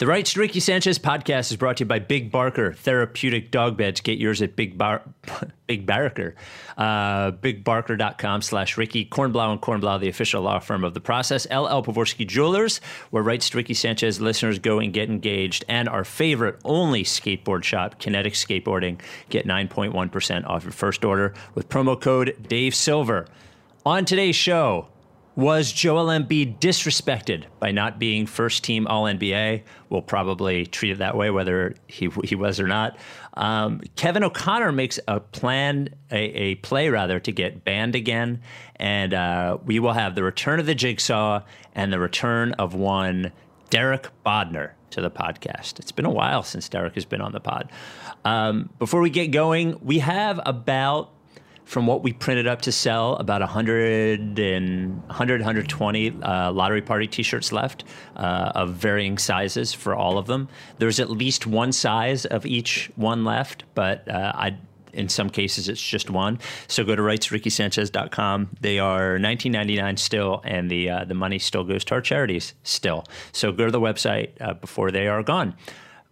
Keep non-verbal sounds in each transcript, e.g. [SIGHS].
The Rights to Ricky Sanchez podcast is brought to you by Big Barker Therapeutic Dog Beds. Get yours at Big Bar, [LAUGHS] Big Barker, uh, BigBarker.com slash Ricky. Kornblau and Kornblau, the official law firm of the process. LL Pavorsky Jewelers, where Rights to Ricky Sanchez listeners go and get engaged. And our favorite only skateboard shop, Kinetic Skateboarding. Get 9.1% off your first order with promo code Dave Silver. On today's show, was Joel Embiid disrespected by not being first team All NBA? We'll probably treat it that way, whether he, he was or not. Um, Kevin O'Connor makes a plan, a, a, play rather, to get banned again. And uh, we will have the return of the jigsaw and the return of one Derek Bodner to the podcast. It's been a while since Derek has been on the pod. Um, before we get going, we have about from what we printed up to sell, about 100 and 100, 120 uh, lottery party T-shirts left uh, of varying sizes for all of them. There's at least one size of each one left, but uh, I. In some cases, it's just one. So go to rightsrickysanchez.com. They are 19.99 still, and the uh, the money still goes to our charities still. So go to the website uh, before they are gone.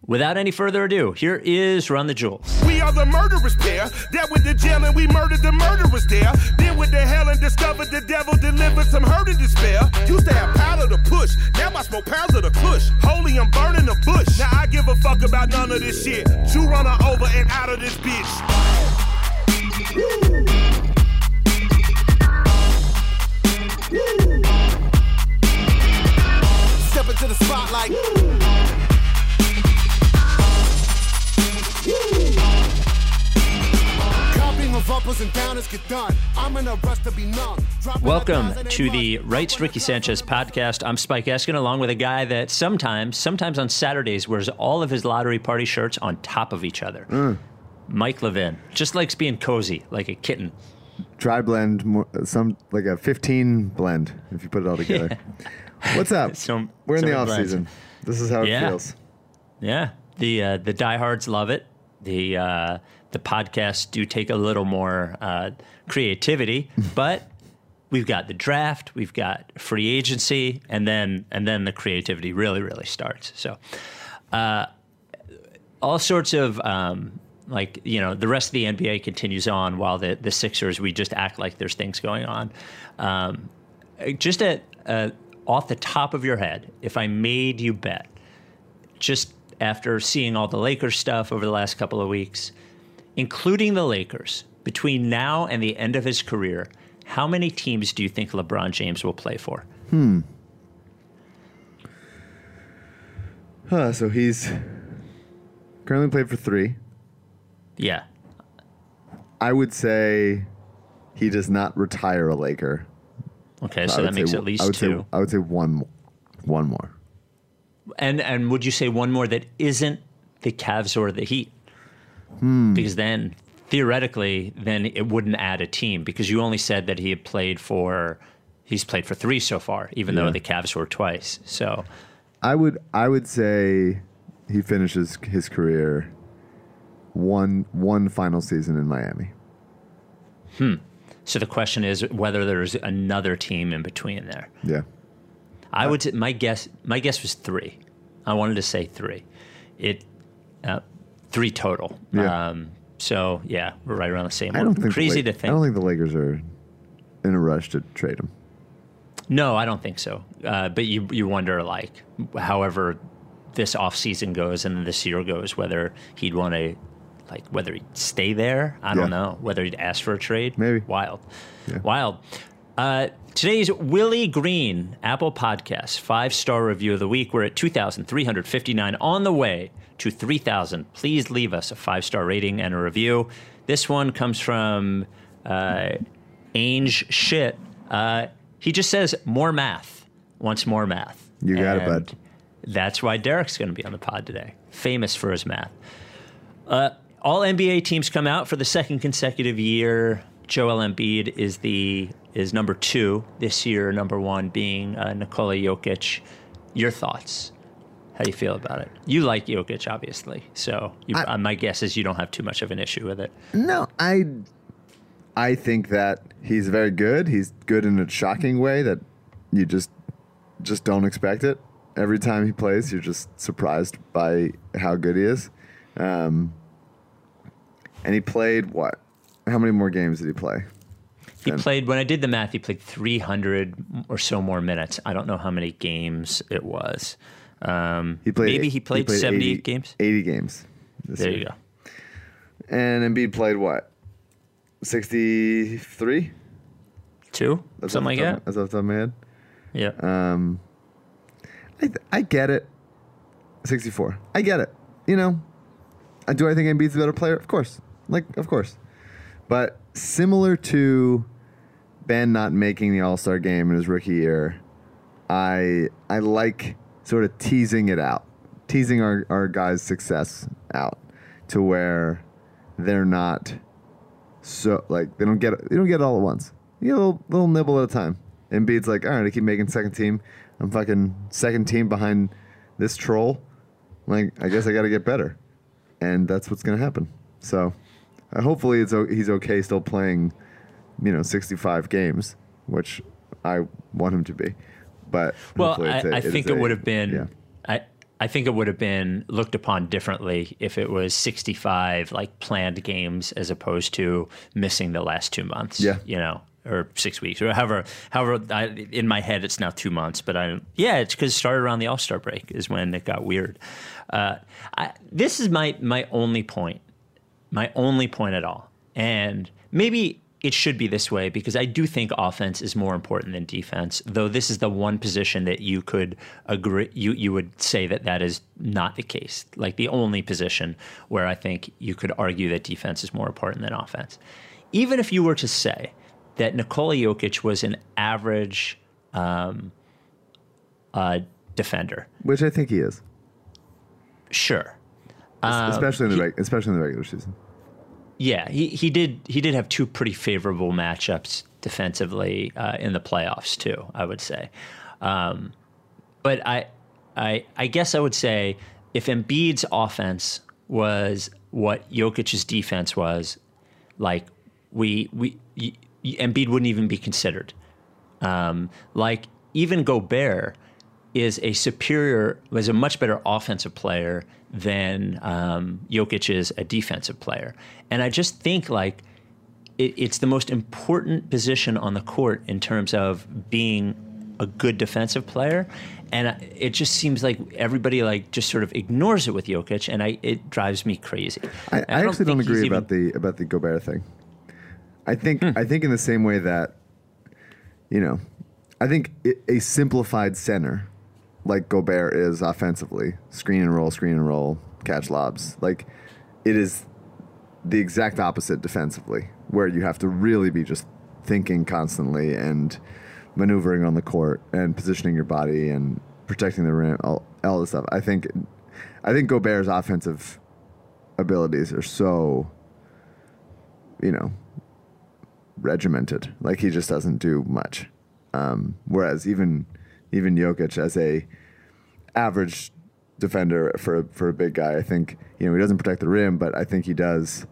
Without any further ado, here is Run the Jewels. We are the murderers pair. That with the jail and we murdered the murderers there. Then with the hell and discovered the devil delivered some hurt and despair. Used to have powder to push. Now I smoke pounds of the kush. Holy, I'm burning the bush. Now I give a fuck about none of this shit. You run her over and out of this bitch. Step into the spotlight. Welcome to the Rights to Ricky Sanchez podcast. I'm Spike Eskin, along with a guy that sometimes, sometimes on Saturdays, wears all of his lottery party shirts on top of each other. Mm. Mike Levin just likes being cozy, like a kitten. Tri-blend, more, some like a 15 blend if you put it all together. [LAUGHS] What's up? [LAUGHS] So- We're in so the off blends. season. This is how it Yeah. feels. Yeah, the uh, the diehards love it. The uh, the podcasts do take a little more uh, creativity, [LAUGHS] but we've got the draft, we've got free agency, and then and then the creativity really really starts. So, uh, all sorts of. Um, like you know, the rest of the NBA continues on while the the Sixers we just act like there's things going on. Um, just a, a off the top of your head, if I made you bet, just after seeing all the Lakers stuff over the last couple of weeks, including the Lakers, between now and the end of his career, how many teams do you think LeBron James will play for? Hmm. Huh, so he's currently played for three. Yeah. I would say he does not retire a Laker. Okay, so that makes at least I two. Say, I would say one, one more. And and would you say one more that isn't the Cavs or the Heat? Hmm. Because then theoretically, then it wouldn't add a team because you only said that he had played for he's played for three so far, even though the Cavs were twice. So I would I would say he finishes his career one one final season in Miami. Hmm. so the question is whether there's another team in between there. Yeah. I would say my guess my guess was three. I wanted to say three. It uh, three total. Yeah. Um, so yeah, we're right around the same. I don't think crazy La- to I don't think the Lakers are in a rush to trade him. No, I don't think so. Uh, but you you wonder like, however, this off season goes and this year goes, whether he'd want to, like, whether he'd stay there. I don't know. Whether he'd ask for a trade. Maybe. Wild, Yeah. wild. Uh, today's Willie Green Apple Podcast five star review of the week. We're at two thousand three hundred fifty nine on the way to three thousand. Please leave us a five star rating and a review. This one comes from uh, Ainge Shit. Uh, he just says more math. Wants more math. You got it, bud. That's why Derek's going to be on the pod today. Famous for his math. Uh, all NBA teams come out for the second consecutive year. Joel Embiid is the is number two this year. Number one being uh, Nikola Jokic. Your thoughts? How do you feel about it? You like Jokic, obviously. So you, I- uh, my guess is you don't have too much of an issue with it. No, I I think that he's very good. He's good in a shocking way that you just just don't expect it. every time he plays, you're just surprised by how good he is. Um, and he played what? How many more games did he play? He Then- played when I did the math. He played 300 or so more minutes. I don't know how many games it was. Um, He played. maybe he played, 80 78 games. 80 games. this There year. you go. And Embiid played what? 63? Two, something like that. That's off the top of my head. Yeah. Um, I, th- I get it. 64. I get it. You know, do I think Embiid's a better player? Of course. Like, of course. But similar to Ben not making the All Star game in his rookie year, I I like sort of teasing it out, teasing our, our guys' success out to where they're not so like they don't get they don't get it all at once. You get a little, little nibble at a time. And Embiid's like, all right, I keep making second team. I'm fucking second team behind this troll. Like, I guess I got to get better, and that's what's gonna happen. So, uh, hopefully, it's he's okay still playing, you know, 65 games, which I want him to be. But Well, I, a- I think it a- would have been. yeah. I I think it would have been looked upon differently if it was 65 like planned games as opposed to missing the last two months. Yeah. you know, or six weeks or however. However, I, in my head it's now two months, but I yeah, it's because it started around the All Star break is when it got weird. Uh, I, this is my my only point my only point at all. And maybe it should be this way because I do think offense is more important than defense. Though this is the one position that you could agree you you would say that that is not the case. Like the only position where I think you could argue that defense is more important than offense. Even if you were to say that Nikola Jokic was an average um, uh, defender, which I think he is, sure. Especially in the he- reg- especially in the regular season. Yeah, he, he did he did have two pretty favorable matchups defensively uh, in the playoffs too. I would say, um, but I I I guess I would say if Embiid's offense was what Jokic's defense was, like we we y- Embiid wouldn't even be considered. Um, like even Gobert is a superior, was a much better offensive player than um, Jokic is a defensive player, and I just think like it, it's the most important position on the court in terms of being a good defensive player, and it just seems like everybody like just sort of ignores it with Jokic, and I it drives me crazy. I, I, actually don't think he's agree even- about the about the Gobert thing. I think Hmm. I think in the same way that, you know, I think a simplified center, like Gobert is offensively, screen and roll, screen and roll, catch lobs, like it is the exact opposite defensively, where you have to really be just thinking constantly and maneuvering on the court and positioning your body and protecting the rim, all, all this stuff. I think, I think Gobert's offensive abilities are so, you know, regimented. Like he just doesn't do much. Um, whereas even even Jokic as a average defender for a, for a big guy, I think you know he doesn't protect the rim, but I think he does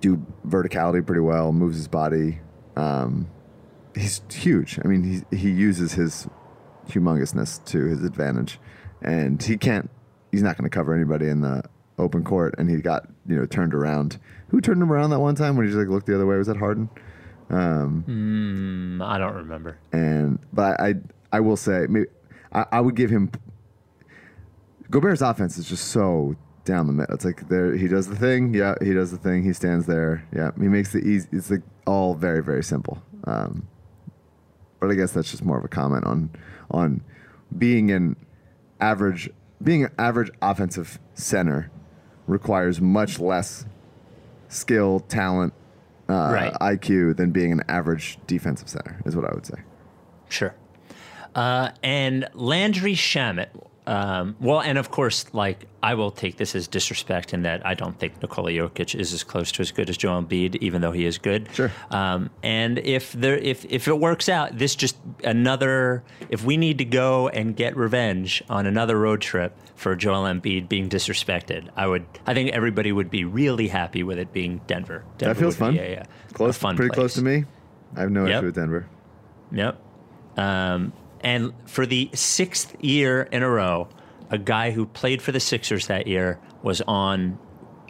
do verticality pretty well. Moves his body. Um, he's huge. I mean, he he uses his humongousness to his advantage, and he can't. He's not going to cover anybody in the open court, and he got you know turned around. Who turned him around that one time when he just like looked the other way? Was that Harden? Mm, I don't remember. And but I I will say maybe I, I would give him Gobert's offense is just so down the middle. It's like there he does the thing, yeah, he does the thing, he stands there, yeah, he makes the easy. It's like all very very simple. Um, but I guess that's just more of a comment on on being an average being an average offensive center requires much less skill, talent, uh, Right. IQ than being an average defensive center is what I would say. Sure. Uh, and Landry Shamet. Um, well, and of course, like I will take this as disrespect in that I don't think Nikola Jokic is as close to as good as Joel Embiid, even though he is good. Sure. Um, and if there, if if it works out, this just another. If we need to go and get revenge on another road trip for Joel Embiid being disrespected, I would. I think everybody would be really happy with it being Denver. Denver that feels fun. a- a close, fun pretty place. close to me. I have no Yep. issue with Denver. Yep. Um, And for the sixth year in a row, a guy who played for the Sixers that year was on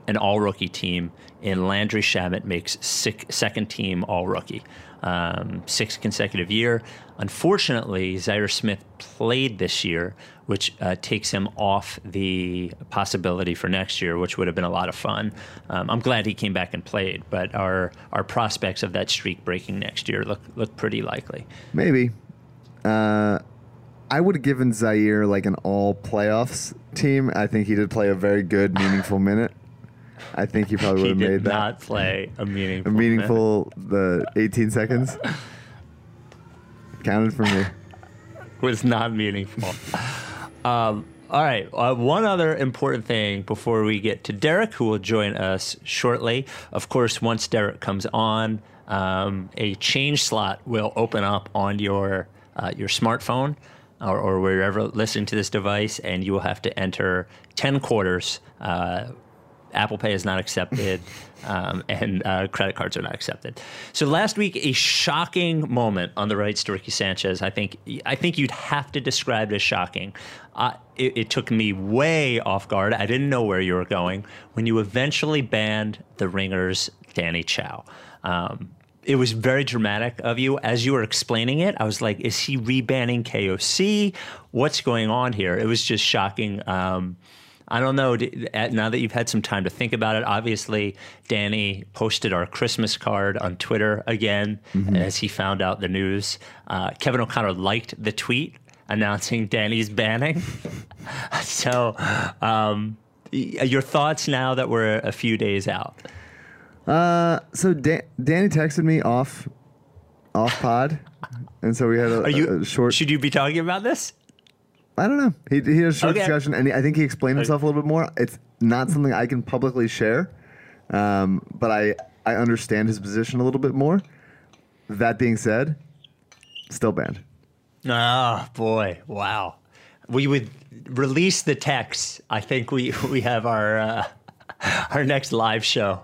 an all rookie team, and Landry Shamet makes six, second team all rookie. Um, sixth consecutive year. Unfortunately, Zhaire Smith played this year, which uh, takes him off the possibility for next year, which would have been a lot of fun. Um, I'm glad he came back and played, but our our prospects of that streak breaking next year look look pretty likely. Maybe. Uh, I would have given Zhaire like an all playoffs team. I think he did play a very good, meaningful [LAUGHS] minute. I think he probably would have made that not play a meaningful. a meaningful the 18 seconds. Counted for me. [LAUGHS] was not meaningful. um, all right. Uh, one other important thing before we get to Derek, who will join us shortly. Of course, once Derek comes on, um, a change slot will open up on your uh, your smartphone or, or wherever listening to this device, and you will have to enter ten quarters. Uh, Apple Pay is not accepted, [LAUGHS] um, and uh, credit cards are not accepted. So last week, a shocking moment on the rights to Ricky Sanchez. I think I think you'd have to describe it as shocking. Uh, it, it took me way off guard. I didn't know where you were going when you eventually banned the Ringers Danny Chau. Um, it was very dramatic of you as you were explaining it. I was like, is he rebanning KOC? What's going on here? It was just shocking. Um, I don't know. Now that you've had some time to think about it, obviously, Danny posted our Christmas card on Twitter again as he found out the news. Uh, Kevin O'Connor liked the tweet announcing Danny's banning. [LAUGHS] so, um, your thoughts now that we're a few days out? Uh, so Dan- Danny texted me off off pod, and so we had a, Are you a short. Should you be talking about this? I don't know. He, he had a short Okay. discussion, and he, I think he explained himself a little bit more. It's not something I can publicly share, um, but I I understand his position a little bit more. That being said, still banned. Oh boy! Wow. We would release the text. I think we [LAUGHS] we have our uh, [LAUGHS] our next live show.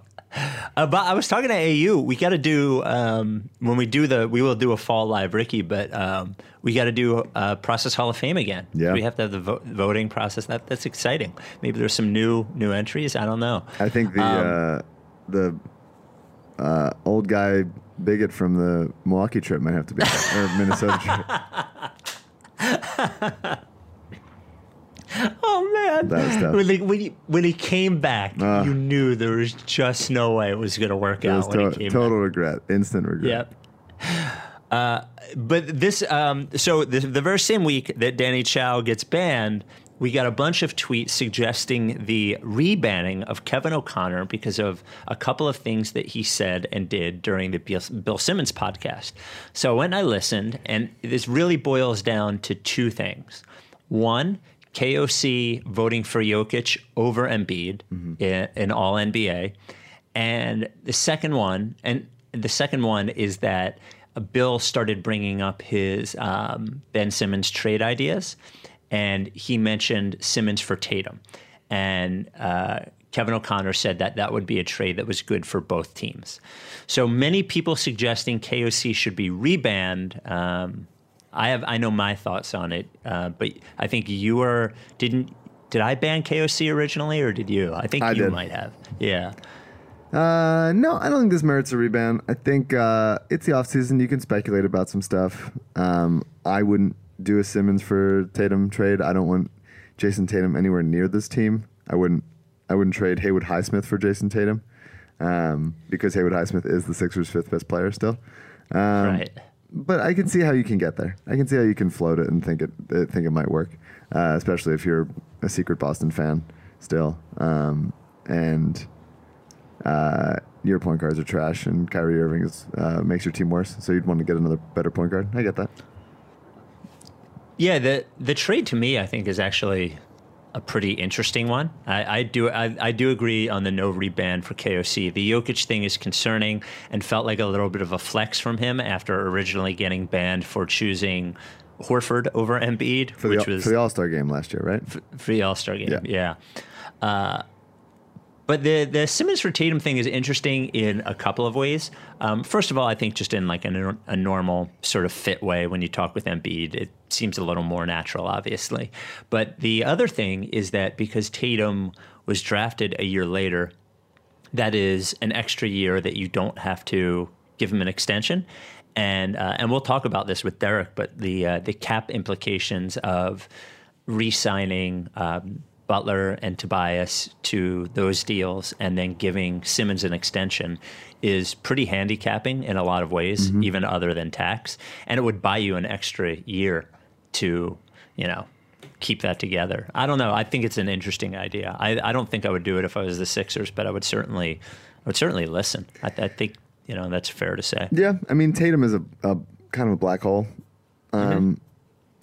Uh, but I was talking to AU. We got to do um, when we do the we will do a fall live Ricky, but um, we got to do uh, Process Hall of Fame again. Yeah. we have to have the vo- voting process. That that's exciting. Maybe there's some new new entries. I don't know. I think the Um, uh, the uh, old guy bigot from the Milwaukee trip might have to be or Minnesota trip. [LAUGHS] [LAUGHS] Oh man, That was tough. when, he, when, he, when he came back, Ah. you knew there was just no way it was going to work out was when to- he came total regret, instant regret. Yep. Uh, but this, um, so the, the very same week that Danny Chau gets banned, we got a bunch of tweets suggesting the rebanning of Kevin O'Connor because of a couple of things that he said and did during the Bill, Bill Simmons podcast. So I went and I listened, and this really boils down to two things. One, KOC voting for Jokic over Embiid in, in All NBA, and the second one, and the second one is that Bill started bringing up his um, Ben Simmons trade ideas, and he mentioned Simmons for Tatum, and uh, Kevin O'Connor said that that would be a trade that was good for both teams. So many people suggesting KOC should be rebanned. Um, I have I know my thoughts on it, uh, but I think you were didn't. Did I ban KOC originally, or did you? I think I you did. might have. Yeah. Uh, no, I don't think this merits a rebound. I think uh, it's the off season. You can speculate about some stuff. Um, I wouldn't do a Simmons for Tatum trade. I don't want Jayson Tatum anywhere near this team. I wouldn't. I wouldn't trade Haywood Highsmith for Jayson Tatum um, because Haywood Highsmith is the Sixers' fifth best player still. Um, Right. But I can see how you can get there. I can see how you can float it and think it uh, think it might work, uh, especially if you're a secret Boston fan still. Um, and uh, your point guards are trash, and Kyrie Irving is, uh, makes your team worse. So you'd want to get another better point guard. I get that. Yeah, the the trade to me, I think, is actually a pretty interesting one. I, I do I, I do agree on the no reban for KOC. The Jokic thing is concerning and felt like a little bit of a flex from him after originally getting banned for choosing Horford over Embiid, For which the was for the All Star game last year, right? for the All Star game. Yeah. Yeah. Uh, But the the Simmons for Tatum thing is interesting in a couple of ways. Um, first of all, I think just in like a, a normal sort of fit way when you talk with Embiid, it seems a little more natural, obviously. But the other thing is that because Tatum was drafted a year later, that is an extra year that you don't have to give him an extension. And uh, and we'll talk about this with Derek, but the uh, the cap implications of re-signing um, Butler and Tobias to those deals and then giving Simmons an extension is pretty handicapping in a lot of ways, mm-hmm. even other than tax. And it would buy you an extra year to, you know, keep that together. I don't know. I think it's an interesting idea. I, I don't think I would do it if I was the Sixers, but I would certainly, I would certainly listen. I, I think you know that's fair to say. Yeah, I mean Tatum is a, a kind of a black hole. Um, mm-hmm.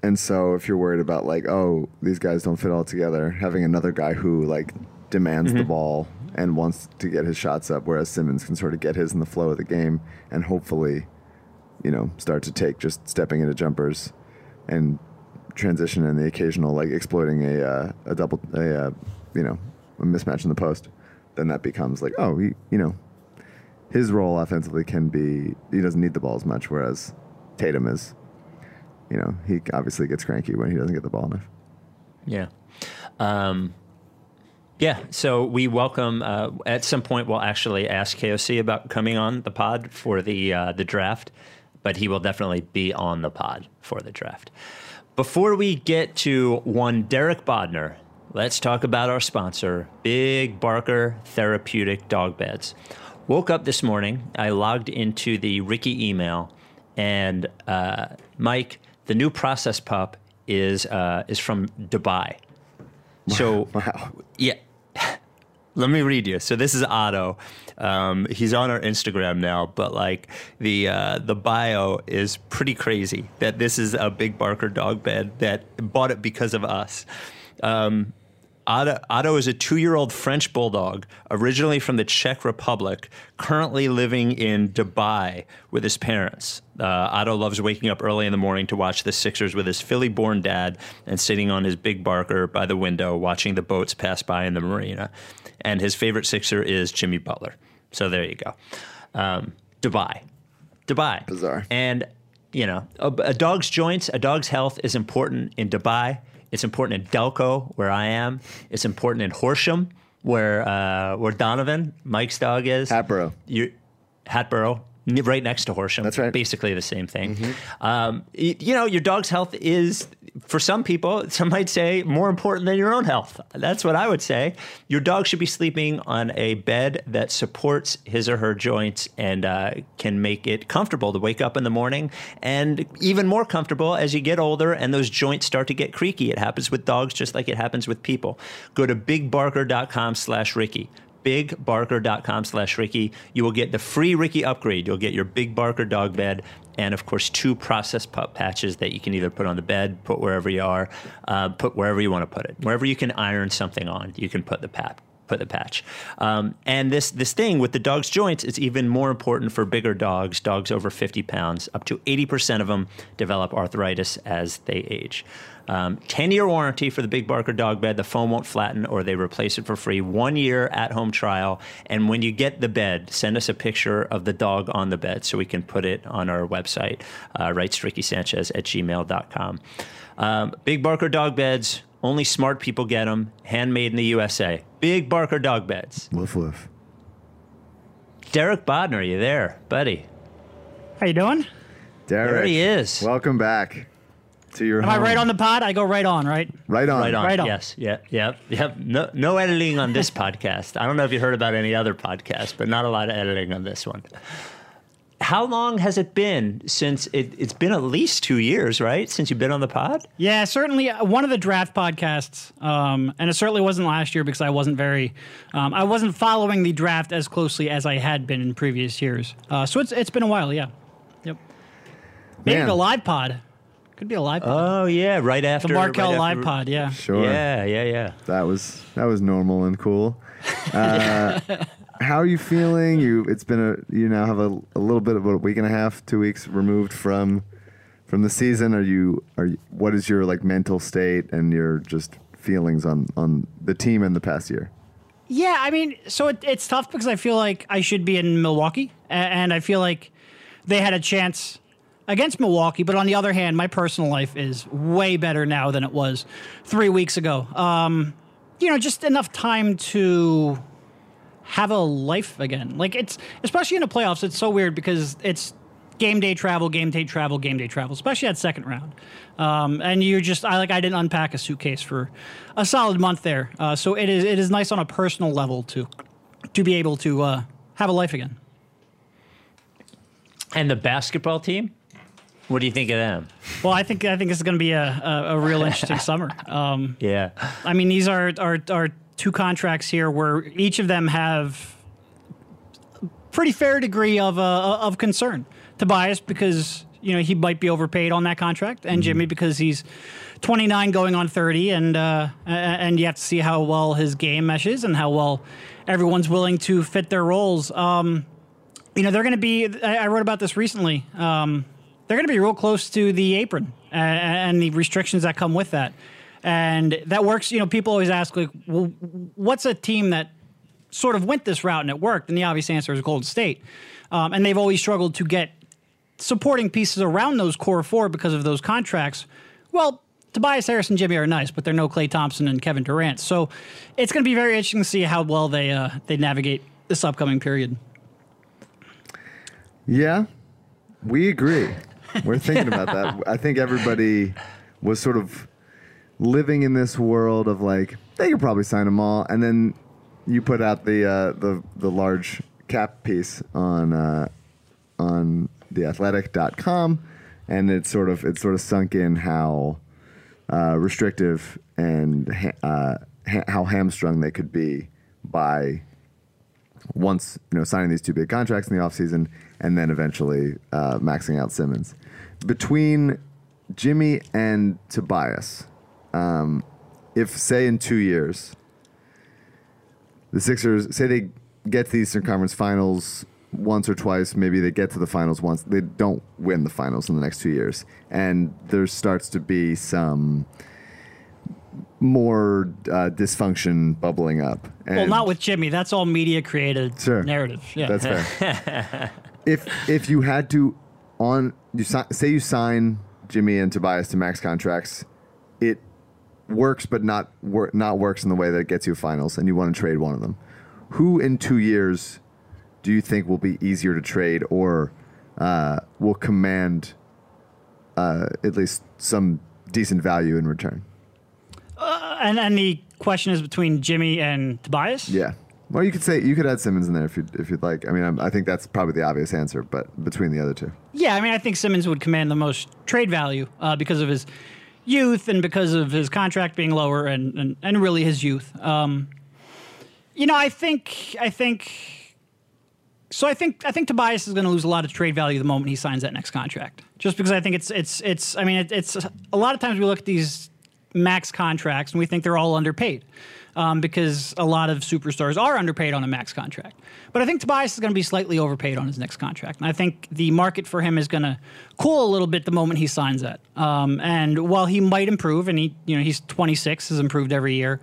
And so if you're worried about like, oh, these guys don't fit all together, having another guy who like demands mm-hmm. the ball and wants to get his shots up, whereas Simmons can sort of get his in the flow of the game and hopefully, you know, start to take just stepping into jumpers and transition and the occasional like exploiting a uh, a double a uh, you know a mismatch in the post, then that becomes like oh he, you know his role offensively can be he doesn't need the ball as much, whereas Tatum is you know, he obviously gets cranky when he doesn't get the ball enough. Yeah. Um, yeah, so we welcome. Uh, at some point, we'll actually ask KOC about coming on the pod for the uh, the draft, but he will definitely be on the pod for the draft. Before we get to one Derek Bodner, let's talk about our sponsor, Big Barker Therapeutic Dog Beds. Woke up this morning, I logged into the Ricky email, and uh, Mike the new process pup is uh, is from Dubai. So [LAUGHS] wow. yeah. [LAUGHS] Let me read you. So this is Otto. Um, he's on our Instagram now, but like the uh, the bio is pretty crazy. That this is a big Barker dog bed that bought it because of us. Um, Otto, Otto is a two year old French bulldog, originally from the Czech Republic, currently living in Dubai with his parents. Uh, Otto loves waking up early in the morning to watch the Sixers with his Philly born dad and sitting on his big barker by the window watching the boats pass by in the marina. And his favorite Sixer is Jimmy Butler. So there you go. Um, Dubai. Dubai. Bizarre. And, you know, a, a dog's joints, a dog's health is important in Dubai. It's important in Delco, where I am. It's important in Horsham, where uh, where Donovan, Mike's dog, is. Hatboro. You, Hatboro right next to Horsham. That's right. Basically the same thing. Mm-hmm. Um, you, you, know, your dog's health is, for some people, some might say, more important than your own health. That's what I would say. Your dog should be sleeping on a bed that supports his or her joints and uh, can make it comfortable to wake up in the morning, and even more comfortable as you get older and those joints start to get creaky. It happens with dogs just like it happens with people. Go to bigbarker.com slash Ricky bigbarker.com slash Ricky. You will get the free Ricky upgrade. You'll get your Big Barker dog bed and, of course, two process pup patches that you can either put on the bed, put wherever you are, uh, put wherever you want to put it. Wherever you can iron something on, you can put the pap put the patch. Um, and this this thing with the dog's joints is even more important for bigger dogs, dogs over 50 pounds. Up to 80% of them develop arthritis as they age. Um, 10 year warranty for the Big Barker dog bed. The foam won't flatten or they replace it for free. One year at home trial. And when you get the bed, send us a picture of the dog on the bed so we can put it on our website, uh, Sanchez at gmail.com. Um, Big Barker dog beds. Only smart people get them. Handmade in the USA. Big Barker dog beds. Woof woof. Derek Bodner, are you there, buddy? How you doing? Derek. There he is. Welcome back to your Am home. I right on the pod? I go right on, right? Right on. Right on. Right on. Yes. Yeah. Yeah. Yeah. No, no editing on this [LAUGHS] podcast. I don't know if you heard about any other podcast, but not a lot of editing on this one. How long has it been since it, it's been at least two years, right? Since you've been on the pod? Yeah, certainly uh, one of the draft podcasts, um, and it certainly wasn't last year because I wasn't very, um, I wasn't following the draft as closely as I had been in previous years. Uh, so it's it's been a while, yeah. Yep. Maybe Man. a live pod. Could be a live pod. Oh yeah, right after the Markel right live after- pod, yeah. Sure. Yeah, yeah, yeah. That was that was normal and cool. Uh, [LAUGHS] how are you feeling? You it's been a you now have a, a little bit of a week and a half, two weeks removed from from the season. Are you are you, what is your like mental state and your just feelings on on the team in the past year? Yeah, I mean, so it, it's tough because I feel like I should be in Milwaukee, a- and I feel like they had a chance against Milwaukee. But on the other hand, my personal life is way better now than it was three weeks ago. Um, you know, just enough time to have a life again. Like it's especially in the playoffs, it's so weird because it's game day travel, game day travel, game day travel, especially that second round. Um, and you're just I like I didn't unpack a suitcase for a solid month there. Uh, so it is it is nice on a personal level to to be able to uh, have a life again. And the basketball team? What do you think of them? Well, I think I think this is going to be a, a, a real interesting [LAUGHS] summer. Um, Yeah. I mean, these are, are are two contracts here where each of them have pretty fair degree of uh, of concern. Tobias because you know he might be overpaid on that contract, and Jimmy because he's 29 going on 30, and uh, and you have to see how well his game meshes and how well everyone's willing to fit their roles. Um, you know, they're going to be. I, I wrote about this recently. Um, they're going to be real close to the apron uh, and the restrictions that come with that. And that works. You know, people always ask, like, well, what's a team that sort of went this route and it worked? And the obvious answer is Golden State. Um, and they've always struggled to get supporting pieces around those core four because of those contracts. Well, Tobias Harris and Jimmy are nice, but they're no Klay Thompson and Kevin Durant. So it's going to be very interesting to see how well they uh, they navigate this upcoming period. Yeah, we agree. [LAUGHS] We're thinking about that. I think everybody was sort of living in this world of like they could probably sign them all, and then you put out the uh, the the large cap piece on uh, on theathletic.com, and it sort of it sort of sunk in how uh, restrictive and ha- uh, ha- how hamstrung they could be by once you know signing these two big contracts in the offseason and then eventually uh, maxing out Simmons. Between Jimmy and Tobias, um, if say in two years the Sixers say they get to the Eastern Conference Finals once or twice, maybe they get to the finals once, they don't win the finals in the next two years, and there starts to be some more uh, dysfunction bubbling up. And Well, not with Jimmy. That's all media created Sure. narrative. Yeah. That's fair. [LAUGHS] if if you had to on you si- say you sign Jimmy and Tobias to max contracts, it works but not wor- not works in the way that it gets you finals, and you want to trade one of them. Who in two years do you think will be easier to trade or uh, will command uh, at least some decent value in return? and and the question is between Jimmy and Tobias. Yeah. Well, you could say you could add Simmons in there if you if you'd like. I mean, I'm, I think that's probably the obvious answer, but between the other two. Yeah, I mean, I think Simmons would command the most trade value uh, because of his youth and because of his contract being lower and and, and really his youth. Um, you know, I think I think so. I think I think Tobias is going to lose a lot of trade value the moment he signs that next contract. Just because I think it's it's it's. I mean, it, it's a lot of times we look at these max contracts and we think they're all underpaid. Um, because a lot of superstars are underpaid on a max contract. But I think Tobias is going to be slightly overpaid on his next contract. And I think the market for him is going to cool a little bit the moment he signs that. Um, and while he might improve, and he, you know, he's 26, has improved every year,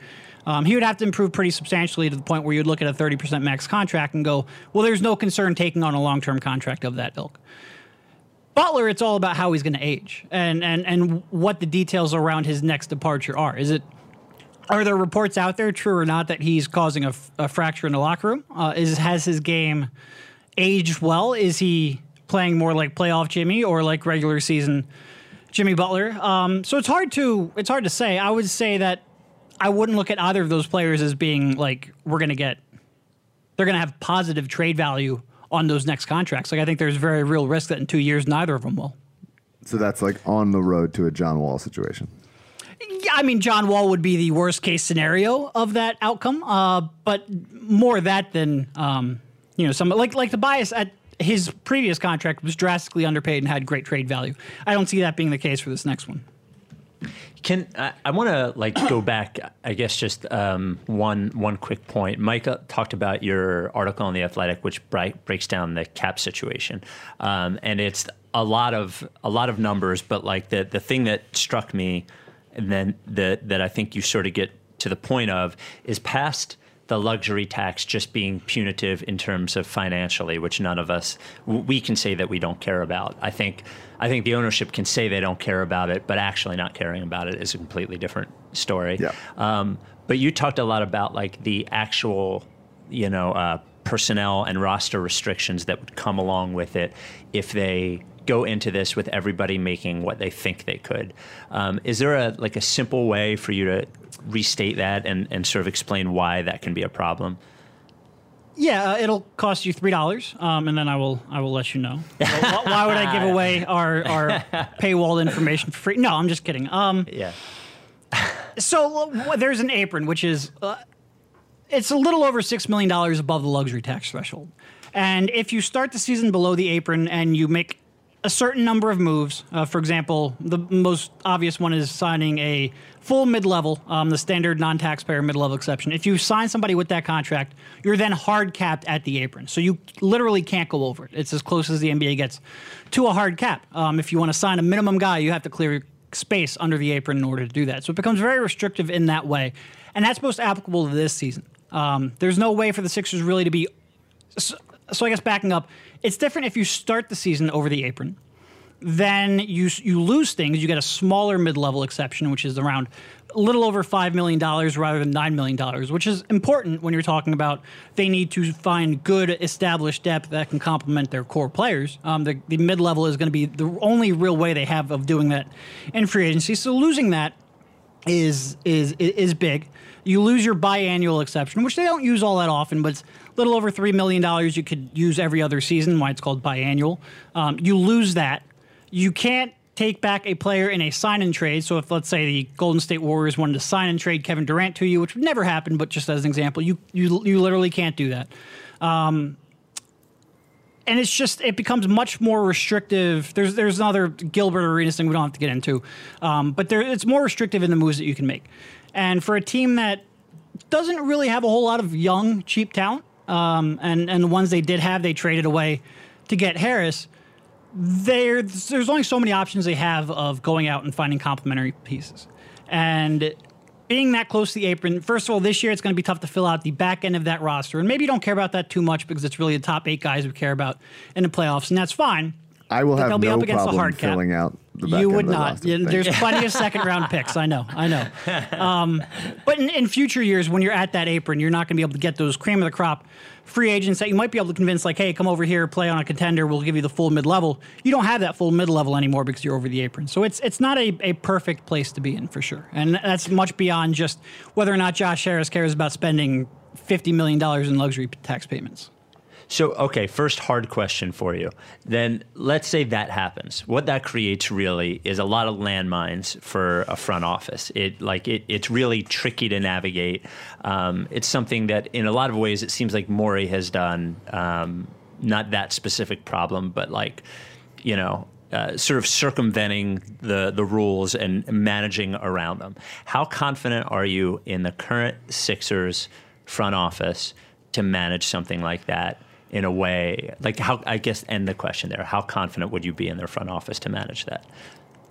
um, he would have to improve pretty substantially to the point where you'd look at a 30% max contract and go, well, there's no concern taking on a long term contract of that ilk. Butler, it's all about how he's going to age and, and, and what the details around his next departure are. Is it are there reports out there, true or not, that he's causing a, fracture in the locker room? Uh, is has his game aged well? Is he playing more like playoff Jimmy or like regular season Jimmy Butler? Um, so it's hard to it's hard to say. I would say that I wouldn't look at either of those players as being like we're going to get they're going to have positive trade value on those next contracts. Like I think there's very real risk that in two years neither of them will. So that's like on the road to a John Wall situation. Yeah, I mean, John Wall would be the worst case scenario of that outcome, uh, but more that than um, you know, some like like Tobias at his previous contract was drastically underpaid and had great trade value. I don't see that being the case for this next one. Can I, I want to like go back? I guess just um, one one quick point. Mike uh, talked about your article on the Athletic, which bre- breaks down the cap situation, um, and it's a lot of a lot of numbers. But like the the thing that struck me, and then that that I think you sort of get to the point of is past the luxury tax just being punitive in terms of financially, which none of us we can say that we don't care about. I think I think the ownership can say they don't care about it, but actually not caring about it is a completely different story. Yeah. Um, but you talked a lot about like the actual, you know, uh, personnel and roster restrictions that would come along with it if they go into this with everybody making what they think they could. Um, is there a like a simple way for you to restate that and, and sort of explain why that can be a problem? Yeah, uh, it'll cost you three dollars, um, and then I will I will let you know. [LAUGHS] why, why would I give away our our [LAUGHS] paywalled information for free? No, I'm just kidding. Um, Yeah. [LAUGHS] so uh, there's an apron, which is uh, it's a little over six million dollars above the luxury tax threshold, and if you start the season below the apron and you make a certain number of moves, uh, for example, the most obvious one is signing a full mid-level, um, the standard non-taxpayer mid-level exception. If you sign somebody with that contract, you're then hard capped at the apron, so you literally can't go over it. It's as close as the NBA gets to a hard cap. Um, if you want to sign a minimum guy, you have to clear space under the apron in order to do that. So it becomes very restrictive in that way, and that's most applicable to this season. Um, there's no way for the Sixers really to be. So, so I guess backing up, it's different if you start the season over the apron. Then you you lose things. You get a smaller mid-level exception, which is around a little over five million dollars rather than nine million dollars, which is important when you're talking about they need to find good established depth that can complement their core players. Um, the, the mid-level is going to be the only real way they have of doing that in free agency. So losing that is is is big. You lose your biannual exception, which they don't use all that often, but it's little over three million dollars. You could use every other season. Why it's called biannual. Um, you lose that. You can't take back a player in a sign and trade. So if let's say the Golden State Warriors wanted to sign and trade Kevin Durant to you, which would never happen, but just as an example, you you you literally can't do that. Um, and it's just it becomes much more restrictive. There's there's another Gilbert Arenas thing we don't have to get into, um, but there it's more restrictive in the moves that you can make. And for a team that doesn't really have a whole lot of young cheap talent, um, and and the ones they did have they traded away to get Harris. There there's only so many options they have of going out and finding complementary pieces, and being that close to the apron, first of all, this year it's going to be tough to fill out the back end of that roster. And maybe you don't care about that too much because it's really the top eight guys we care about in the playoffs, and that's fine. I will have they'll be no up against the problem hard cap. filling out the back You would not. There's plenty of second round picks. I know. I know. [LAUGHS] Um, but in, in future years, when you're at that apron, you're not going to be able to get those cream of the crop free agents that you might be able to convince, like, hey, come over here, play on a contender. We'll give you the full mid level. You don't have that full mid level anymore because you're over the apron. So it's it's not a, a perfect place to be in for sure. And that's much beyond just whether or not Josh Harris cares about spending $50 million in luxury tax payments. So, okay, first hard question for you. Then let's say that happens. What that creates really is a lot of landmines for a front office. It like it, it's really tricky to navigate. Um, it's something that, in a lot of ways, it seems like Morey has done. Um, not that specific problem, but like, you know, uh, sort of circumventing the the rules and managing around them. How confident are you in the current Sixers front office to manage something like that in a way? Like how I guess end the question there. How confident would you be in their front office to manage that?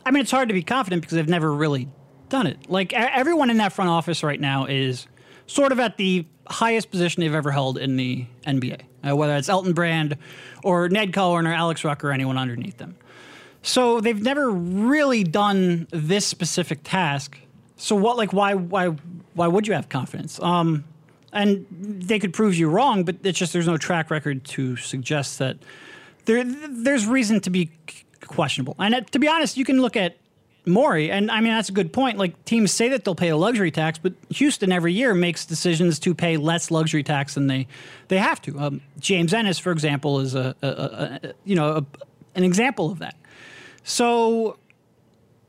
I mean, it's hard to be confident because they've never really done it. Like everyone in that front office right now is sort of at the highest position they've ever held in the NBA, uh, whether it's Elton Brand or Ned Cohen or Alex Rucker or anyone underneath them. So they've never really done this specific task. So what? Like, why? Why? Why would you have confidence? Um, and they could prove you wrong, but it's just there's no track record to suggest that there there's reason to be questionable. And uh, to be honest, you can look at Morey, and I mean that's a good point. Like teams say that they'll pay a luxury tax, but Houston every year makes decisions to pay less luxury tax than they they have to. Um, James Ennis, for example, is a, a, a, a you know an example of that. So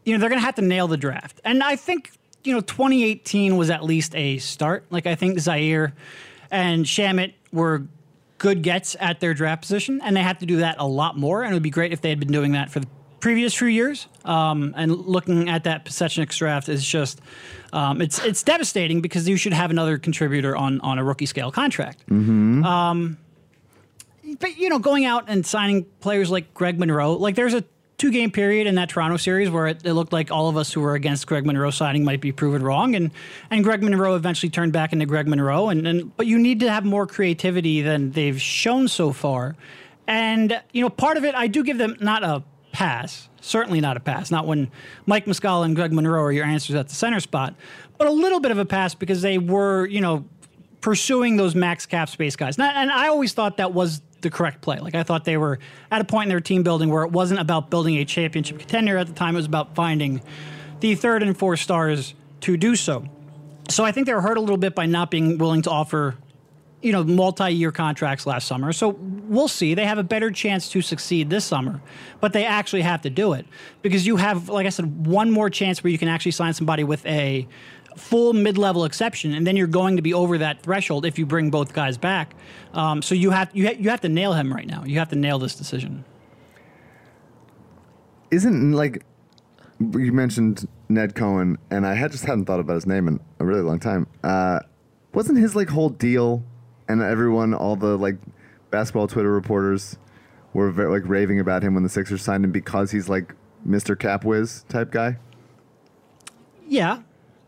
you know they're going to have to nail the draft, and I think you know 2018 was at least a start. Like I think Zhaire and Shamet were good gets at their draft position, and they have to do that a lot more. And it would be great if they had been doing that for the previous few years. Um, and looking at that Pasechnik's draft is just um, it's it's devastating because you should have another contributor on on a rookie scale contract. Um, but you know, going out and signing players like Greg Monroe, like there's a two game period in that Toronto series where it, it, looked like all of us who were against Greg Monroe signing might be proven wrong, and and Greg Monroe eventually turned back into Greg Monroe, and, and but you need to have more creativity than they've shown so far, and you know part of it I do give them not a pass, certainly not a pass, not when Mike Muscala and Greg Monroe are your answers at the center spot, but a little bit of a pass because they were you know pursuing those max cap space guys, and I, and I always thought that was the correct play. Like I thought they were at a point in their team building where it wasn't about building a championship contender at the time. It was about finding the third and fourth stars to do so. So I think they were hurt a little bit by not being willing to offer, you know, multi-year contracts last summer. So we'll see. They have a better chance to succeed this summer, but they actually have to do it because you have, like I said, one more chance where you can actually sign somebody with a full mid-level exception, and then you're going to be over that threshold if you bring both guys back. Um, so you have you ha- you have to nail him right now. You have to nail this decision. Isn't like you mentioned Ned Cohen, and I had just hadn't thought about his name in a really long time. Uh, wasn't his like whole deal, and everyone, all the like basketball Twitter reporters, were very, like raving about him when the Sixers signed him because he's like Mr. Cap Whiz type guy. Yeah,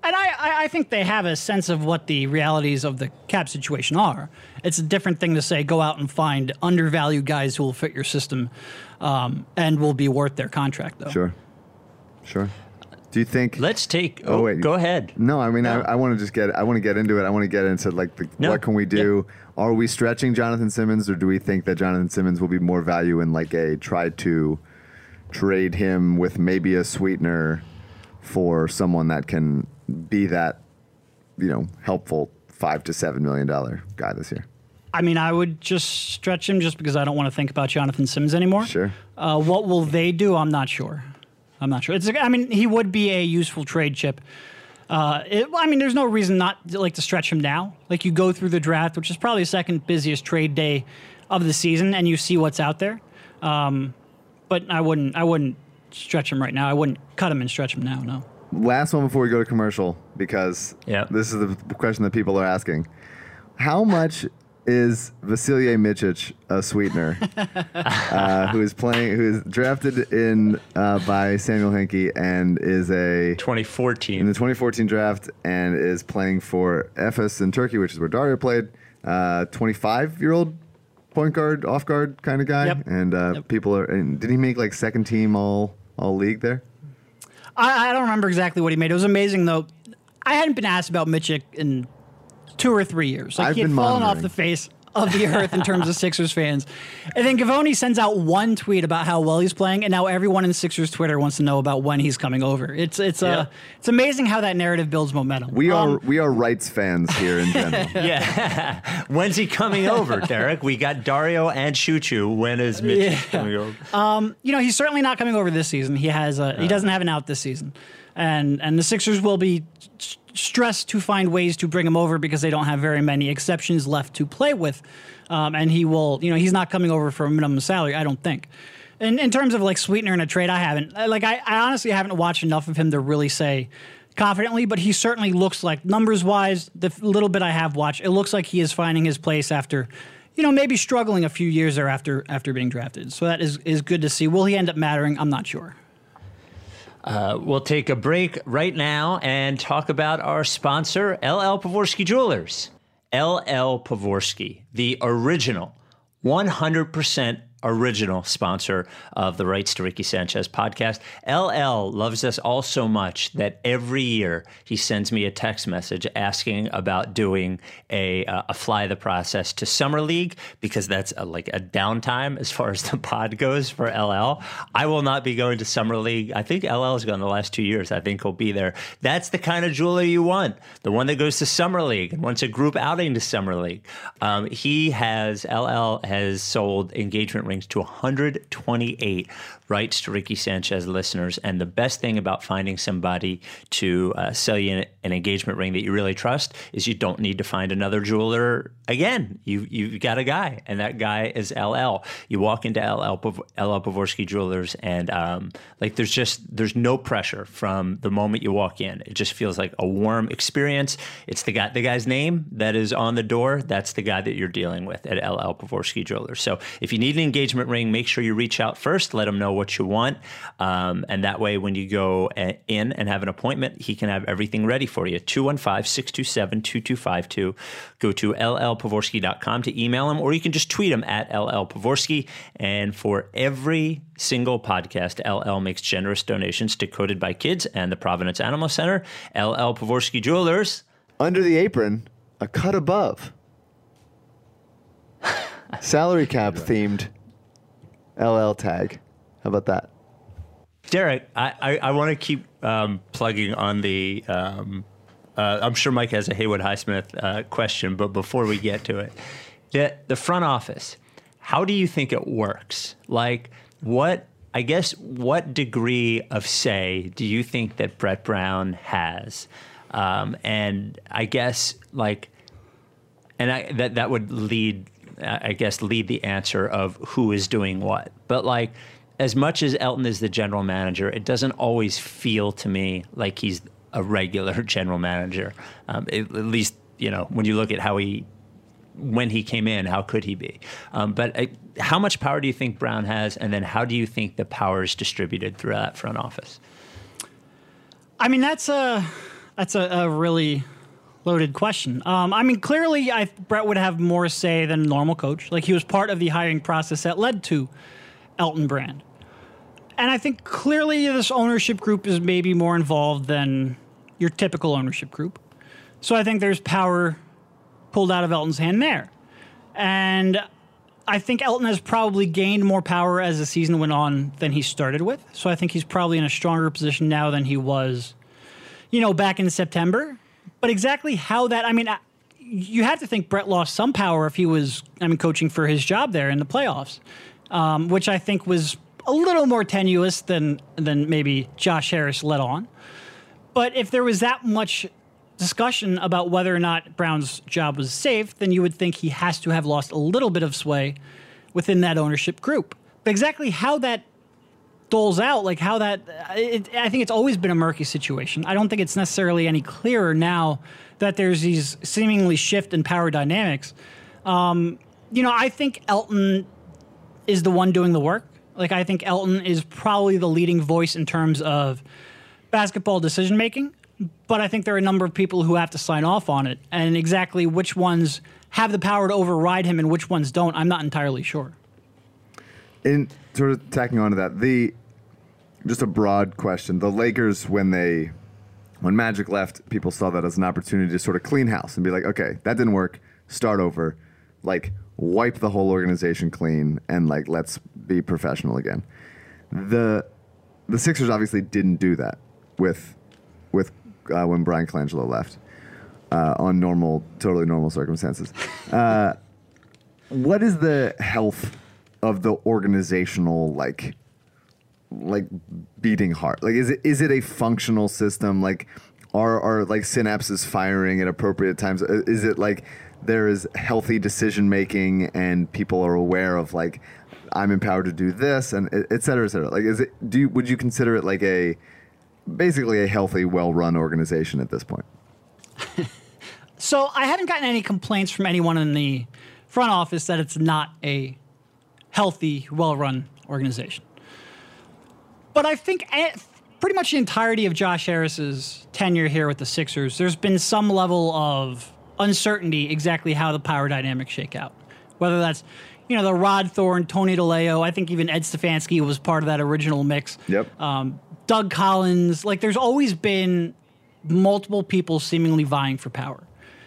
and I, I think they have a sense of what the realities of the cap situation are. It's a different thing to say go out and find undervalued guys who will fit your system um, and will be worth their contract, though. Sure, sure. Do you think? Let's take. Oh, oh wait, go ahead. No, I mean, no. I, I want to just get. I want to get into it. I want to get into like the, no. what can we do? Are we stretching Jonathan Simmons, or do we think that Jonathan Simmons will be more value in like a try to trade him with maybe a sweetener for someone that can be that, you know, helpful five to seven million dollar guy this year? I mean, I would just stretch him just because I don't want to think about Jonathan Sims anymore. Sure. Uh, what will they do? I'm not sure. I'm not sure. It's. I mean, he would be a useful trade chip. Uh, it, I mean, there's no reason not to, like to stretch him now. Like you go through the draft, which is probably the second busiest trade day of the season, and you see what's out there. Um, but I wouldn't. I wouldn't stretch him right now. I wouldn't cut him and stretch him now. No last one before we go to commercial because yep. this is the question that people are asking. How much is Vasilije Micic a sweetener [LAUGHS] uh, who is playing, who is drafted in uh, by Samuel Hinkie and is a 2014 in the 2014 draft and is playing for Efes in Turkey, which is where Dario played. 25 uh, year old point guard, off guard kind of guy, yep. and uh, yep. people are. And did he make like second team all all league there? I, I, don't remember exactly what he made. It was amazing though. I hadn't been asked about Micic in two or three years. Like I've he had fallen monitoring. off the face of the earth in terms of [LAUGHS] Sixers fans. And then Givony sends out one tweet about how well he's playing, and now everyone in Sixers Twitter wants to know about when he's coming over. It's it's uh, yeah. uh, it's amazing how that narrative builds momentum. We um, are we are rights fans here in general. [LAUGHS] yeah. [LAUGHS] When's he coming over, Derek? We got Dario and Chuchu. When is Mitch yeah. coming over? Um, you know, he's certainly not coming over this season. He has a, he doesn't have an out this season. And and the Sixers will be stressed to find ways to bring him over because they don't have very many exceptions left to play with. Um, and he will, you know, he's not coming over for a minimum salary, I don't think. In, in terms of like sweetener in a trade, I haven't. Like, I, I honestly haven't watched enough of him to really say confidently, but he certainly looks like, numbers wise, the little bit I have watched, it looks like he is finding his place after you know, maybe struggling a few years there after after being drafted. So that is is good to see. Will he end up mattering? I'm not sure. Uh, we'll take a break right now and talk about our sponsor, LL Pavorsky Jewelers. LL Pavorsky, the original 100% original sponsor of the Rights to Ricky Sanchez podcast. LL loves us all so much that every year he sends me a text message asking about doing a, uh, a fly the process to Summer League because that's a, like a downtime as far as the pod goes for LL. I will not be going to Summer League. I think LL has gone the last two years. I think he'll be there. That's the kind of jeweler you want, the one that goes to Summer League and wants a group outing to Summer League. Um, he has, LL has sold engagement rings to 128 rights to Ricky Sanchez listeners. And the best thing about finding somebody to uh, sell you an engagement ring that you really trust is you don't need to find another jeweler again. You you've got a guy, and that guy is LL. You walk into LL LL Pavorsky Jewelers, and um, like there's just there's no pressure from the moment you walk in. It just feels like a warm experience. It's the guy the guy's name that is on the door. That's the guy that you're dealing with at LL Pavorsky Jewelers. So if you need an engagement ring, make sure you reach out first. Let them know what you want. Um, and that way, when you go a- in and have an appointment, he can have everything ready for you. 215 627 2252. Go to llpavorsky.com to email him, or you can just tweet him at llpavorsky. And for every single podcast, LL makes generous donations to Coded by Kids and the Providence Animal Center. LL Pavorsky Jewelers. Under the apron, a cut above. [LAUGHS] Salary cap themed LL tag. How about that? Derek, I, I, I want to keep um, plugging on the. Um, uh, I'm sure Mike has a Haywood Highsmith uh, question, but before we get to it, the, the front office, how do you think it works? Like, what, I guess, what degree of say do you think that Brett Brown has? Um, and I guess, like, and I, that that would lead, I guess, lead the answer of who is doing what. But like, as much as Elton is the general manager, it doesn't always feel to me like he's a regular [LAUGHS] general manager. Um, at least, you know, when you look at how he, when he came in, how could he be? Um, but uh, how much power do you think Brown has, and then how do you think the power is distributed through that front office? I mean, that's a that's a, a really loaded question. Um, I mean, clearly, I, Brett would have more say than normal coach. Like he was part of the hiring process that led to Elton Brand, and I think clearly this ownership group is maybe more involved than your typical ownership group. So I think there's power pulled out of Elton's hand there, and I think Elton has probably gained more power as the season went on than he started with. So I think he's probably in a stronger position now than he was, you know, back in September. But exactly how that, I mean, you have to think Brett lost some power if he was, I mean, coaching for his job there in the playoffs, um, which I think was a little more tenuous than than maybe Josh Harris let on. But if there was that much discussion about whether or not Brown's job was safe, then you would think he has to have lost a little bit of sway within that ownership group. But exactly how that doles out, like how that, it, I think it's always been a murky situation. I don't think it's necessarily any clearer now that there's these seemingly shift in power dynamics. Um, you know, I think Elton is the one doing the work. Like, I think Elton is probably the leading voice in terms of basketball decision making, but I think there are a number of people who have to sign off on it. And exactly which ones have the power to override him and which ones don't, I'm not entirely sure. in sort of tacking onto that, the just a broad question. The Lakers, when they when Magic left, people saw that as an opportunity to sort of clean house and be like, okay, that didn't work. Start over. Like wipe the whole organization clean and like let's be professional again. The the Sixers obviously didn't do that with with uh, when Bryan Colangelo left uh, on normal, totally normal circumstances. Uh, what is the health of the organizational like like beating heart like is it is it a functional system like are are like synapses firing at appropriate times Uh, is it like there is healthy decision making and people are aware of like i'm empowered to do this and et- et cetera et cetera like is it do you would you consider it like a basically a healthy well run organization at this point [LAUGHS] So I haven't gotten any complaints from anyone in the front office that it's not a healthy, well-run organization. But I think pretty much the entirety of Josh Harris's tenure here with the Sixers, there's been some level of uncertainty exactly how the power dynamics shake out. Whether that's you know the Rod Thorn, Tony DiLeo, I think even Ed Stefanski was part of that original mix. Yep. Um, Doug Collins, like there's always been multiple people seemingly vying for power.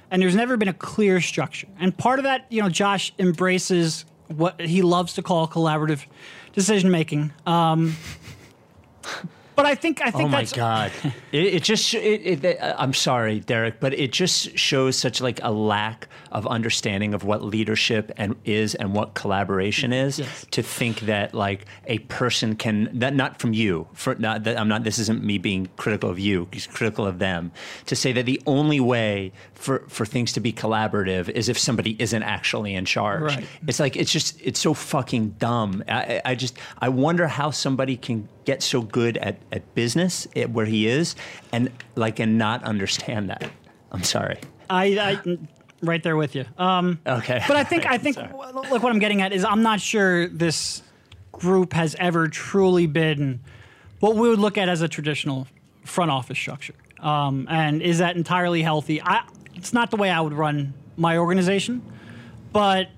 And there's never been a clear structure. And part of that, you know, Josh embraces what he loves to call collaborative decision making. Um, but I think I think Oh my that's god! [LAUGHS] it, it just it, it, I'm sorry, Derek, but it just shows such like a lack of understanding of what leadership and is and what collaboration is. Yes. To think that like a person can that not from you for not that I'm not. This isn't me being critical of you. He's critical of them. To say that the only way for for things to be collaborative is if somebody isn't actually in charge. Right. It's like it's just it's so fucking dumb. I, I I just I wonder how somebody can get so good at, at business at where he is and like and not understand that. I'm sorry. I, I right there with you. Um, Okay. but I think I [LAUGHS] think Sorry. look what I'm getting at is I'm not sure this group has ever truly been what we would look at as a traditional front office structure. Um, and is that entirely healthy? I, it's not the way I would run my organization, but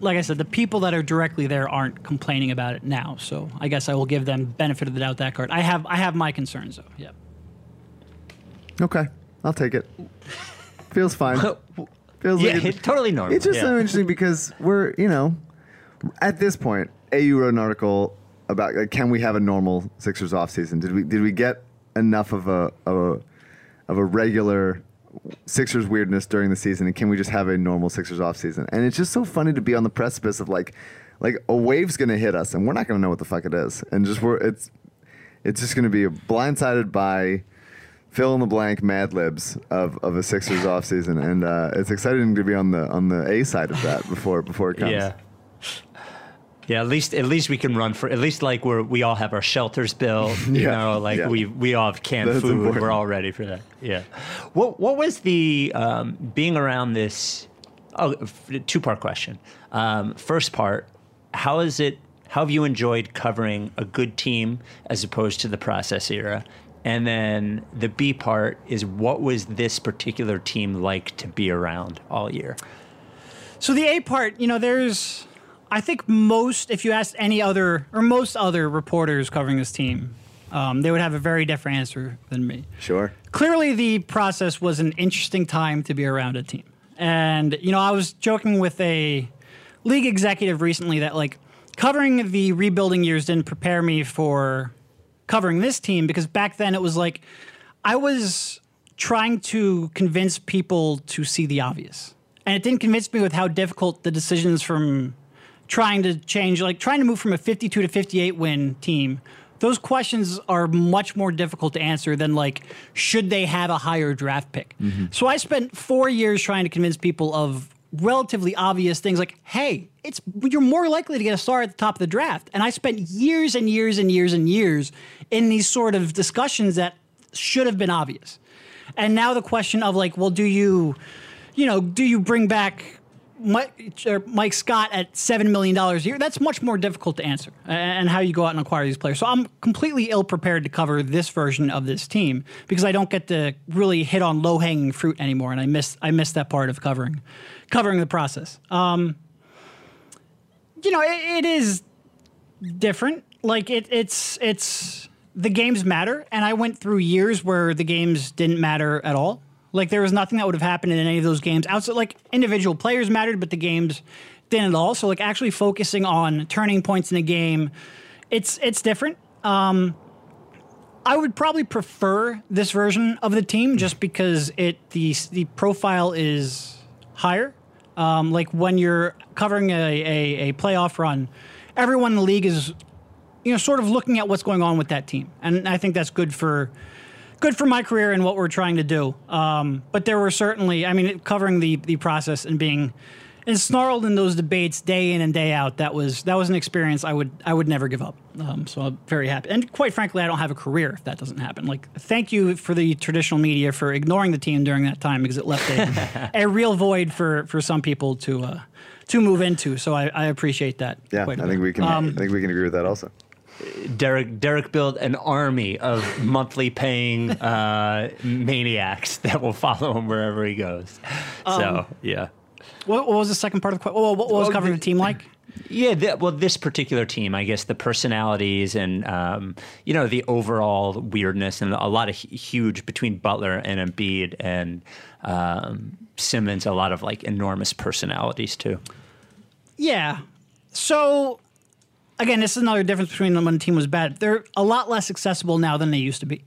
like I said, the people that are directly there aren't complaining about it now. So I guess I will give them benefit of the doubt that card. I have I have my concerns though. Yeah. Okay, I'll take it. Feels fine. [LAUGHS] Feels yeah, like [LAUGHS] it- totally normal. It's just yeah. so interesting because we're, you know, at this point, AU wrote an article about like, can we have a normal Sixers offseason? Did we did we get enough of a of a, of a regular Sixers weirdness during the season, and can we just have a normal Sixers offseason? And it's just so funny to be on the precipice of like like a wave's gonna hit us, and we're not gonna know what the fuck it is, and just we're it's it's just gonna be blindsided by fill in the blank Mad Libs of, of a Sixers [LAUGHS] offseason, and uh, it's exciting to be on the on the A side of that before before it comes. Yeah. Yeah, at least at least we can run for at least like we're we all have our shelters built, [LAUGHS] you Yeah, know, like yeah. we we all have canned That's food. important. We're all ready for that. Yeah. What what was the um, being around this? Oh, two part question. Um, first part, how is it? How have you enjoyed covering a good team as opposed to the process era? And then the B part is what was this particular team like to be around all year? So the A part, you know, there's, I think most, if you asked any other or most other reporters covering this team, um, they would have a very different answer than me. Sure. Clearly, the process was an interesting time to be around a team. And, you know, I was joking with a league executive recently that, like, covering the rebuilding years didn't prepare me for covering this team because back then it was like I was trying to convince people to see the obvious. And it didn't convince me with how difficult the decisions from trying to change, like trying to move from a 52 to 58 win team, those questions are much more difficult to answer than like, should they have a higher draft pick? Mm-hmm. So I spent four years trying to convince people of relatively obvious things like, hey, it's you're more likely to get a star at the top of the draft. And I spent years and years and years and years in these sort of discussions that should have been obvious. And now the question of like, well, do you, you know, do you bring back Mike, or Mike Scott at seven million dollars a year? That's much more difficult to answer, and how you go out and acquire these players. So I'm completely ill prepared to cover this version of this team because I don't get to really hit on low hanging fruit anymore, and I miss I miss that part of covering covering the process. Um, you know, it, it is different. Like it, it's it's the games matter, and I went through years where the games didn't matter at all. Like there was nothing that would have happened in any of those games outside. Like individual players mattered, but the games didn't at all. So like actually focusing on turning points in a game, it's it's different. Um, I would probably prefer this version of the team just because it the the profile is higher. Um, like when you're covering a, a, a playoff run, everyone in the league is, you know, sort of looking at what's going on with that team, and I think that's good for good for my career and what we're trying to do. Um, but there were certainly, I mean, covering the the process and being ensnarled in those debates day in and day out. That was that was an experience I would I would never give up. Um, so I'm very happy, and quite frankly, I don't have a career if that doesn't happen. Like, thank you for the traditional media for ignoring the team during that time because it left a, [LAUGHS] a real void for for some people to uh, to move into. So I, I appreciate that. Yeah, quite a I think we can. Um, I think we can agree with that also. Derek Derek built an army of monthly paying [LAUGHS] uh, maniacs that will follow him wherever he goes. Um, so yeah, what, what was the second part of the question? What, what was Well, covering the- the team like? yeah. th- well, this particular team, I guess, the personalities and um, you know the overall weirdness and a lot of huge between Butler and Embiid and um, Simmons, a lot of like enormous personalities too. Yeah. So again, this is another difference between them when the team was bad. They're a lot less accessible now than they used to be.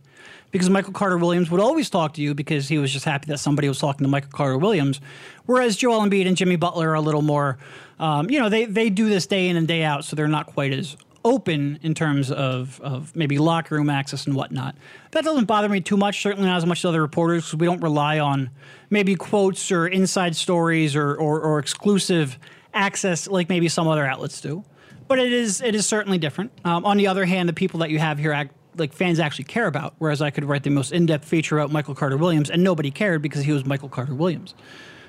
Because Michael Carter Williams would always talk to you because he was just happy that somebody was talking to Michael Carter Williams. Whereas Joel Embiid and Jimmy Butler are a little more, um, you know, they, they do this day in and day out, so they're not quite as open in terms of, of maybe locker room access and whatnot. That doesn't bother me too much, certainly not as much as other reporters, because we don't rely on maybe quotes or inside stories or, or, or exclusive access like maybe some other outlets do. But it is it is certainly different. Um, on the other hand, the people that you have here, act, like fans actually care about. Whereas I could write the most in depth feature about Michael Carter Williams, and nobody cared because he was Michael Carter Williams.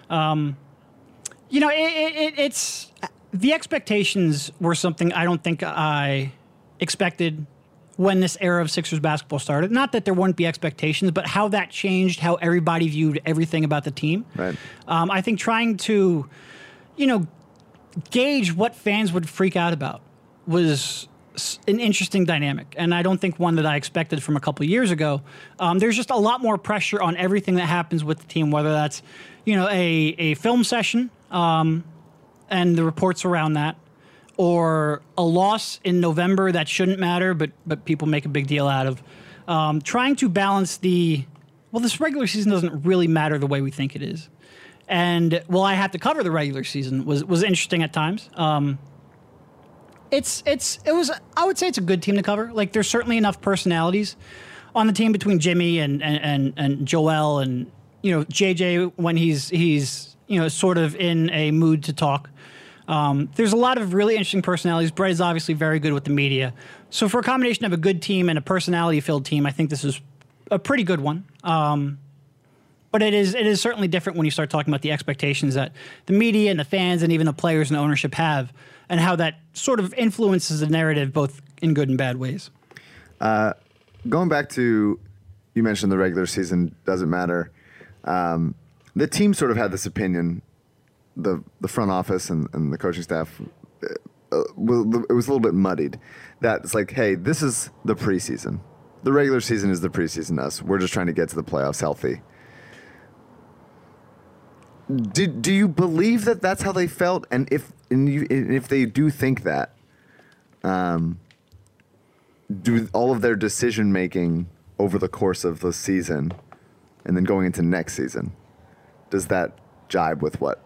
Um, you know, it, it, it, it's the expectations were something I don't think I expected when this era of Sixers basketball started. Not that there wouldn't be expectations, but how that changed, how everybody viewed everything about the team. Right. Um, I think trying to, you know, gauge what fans would freak out about was an interesting dynamic, and I don't think one that I expected from a couple years ago. Um, there's just a lot more pressure on everything that happens with the team, whether that's, you know, a a film session um, and the reports around that, or a loss in November that shouldn't matter, but but people make a big deal out of. Um, trying to balance the well, this regular season doesn't really matter the way we think it is, and well, I have to cover the regular season was was interesting at times. Um, it's it's it was I would say it's a good team to cover. Like there's certainly enough personalities on the team between Jimmy and and and, and Joel and you know JJ when he's he's you know sort of in a mood to talk. Um, there's a lot of really interesting personalities. Brett is obviously very good with the media. So for a combination of a good team and a personality-filled team, I think this is a pretty good one. Um, but it is it is certainly different when you start talking about the expectations that the media and the fans and even the players and ownership have, and how that sort of influences the narrative both in good and bad ways. Going back to, you mentioned the regular season doesn't matter. Um, the team sort of had this opinion, the the front office and, and the coaching staff. Uh, it was a little bit muddied. That it's like, hey, this is the preseason. The regular season is the preseason. Us, we're just trying to get to the playoffs healthy. Do, do you believe that that's how they felt? And if and you, if they do think that, um, do all of their decision making over the course of the season and then going into next season does that jibe with what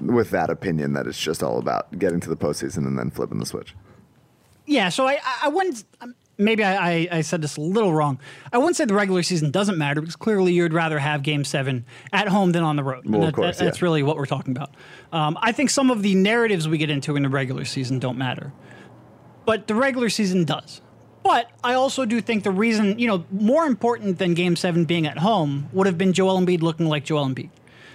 with that opinion that it's just all about getting to the postseason and then flipping the switch Yeah, so I- I wouldn't. Maybe I, I, I said this a little wrong. I wouldn't say the regular season doesn't matter because clearly you'd rather have Game Seven at home than on the road. Well, of course, that- that's really what we're talking about. Um, I think some of the narratives we get into in the regular season don't matter, but the regular season does. But I also do think the reason, you know, more important than Game Seven being at home would have been Joel Embiid looking like Joel Embiid.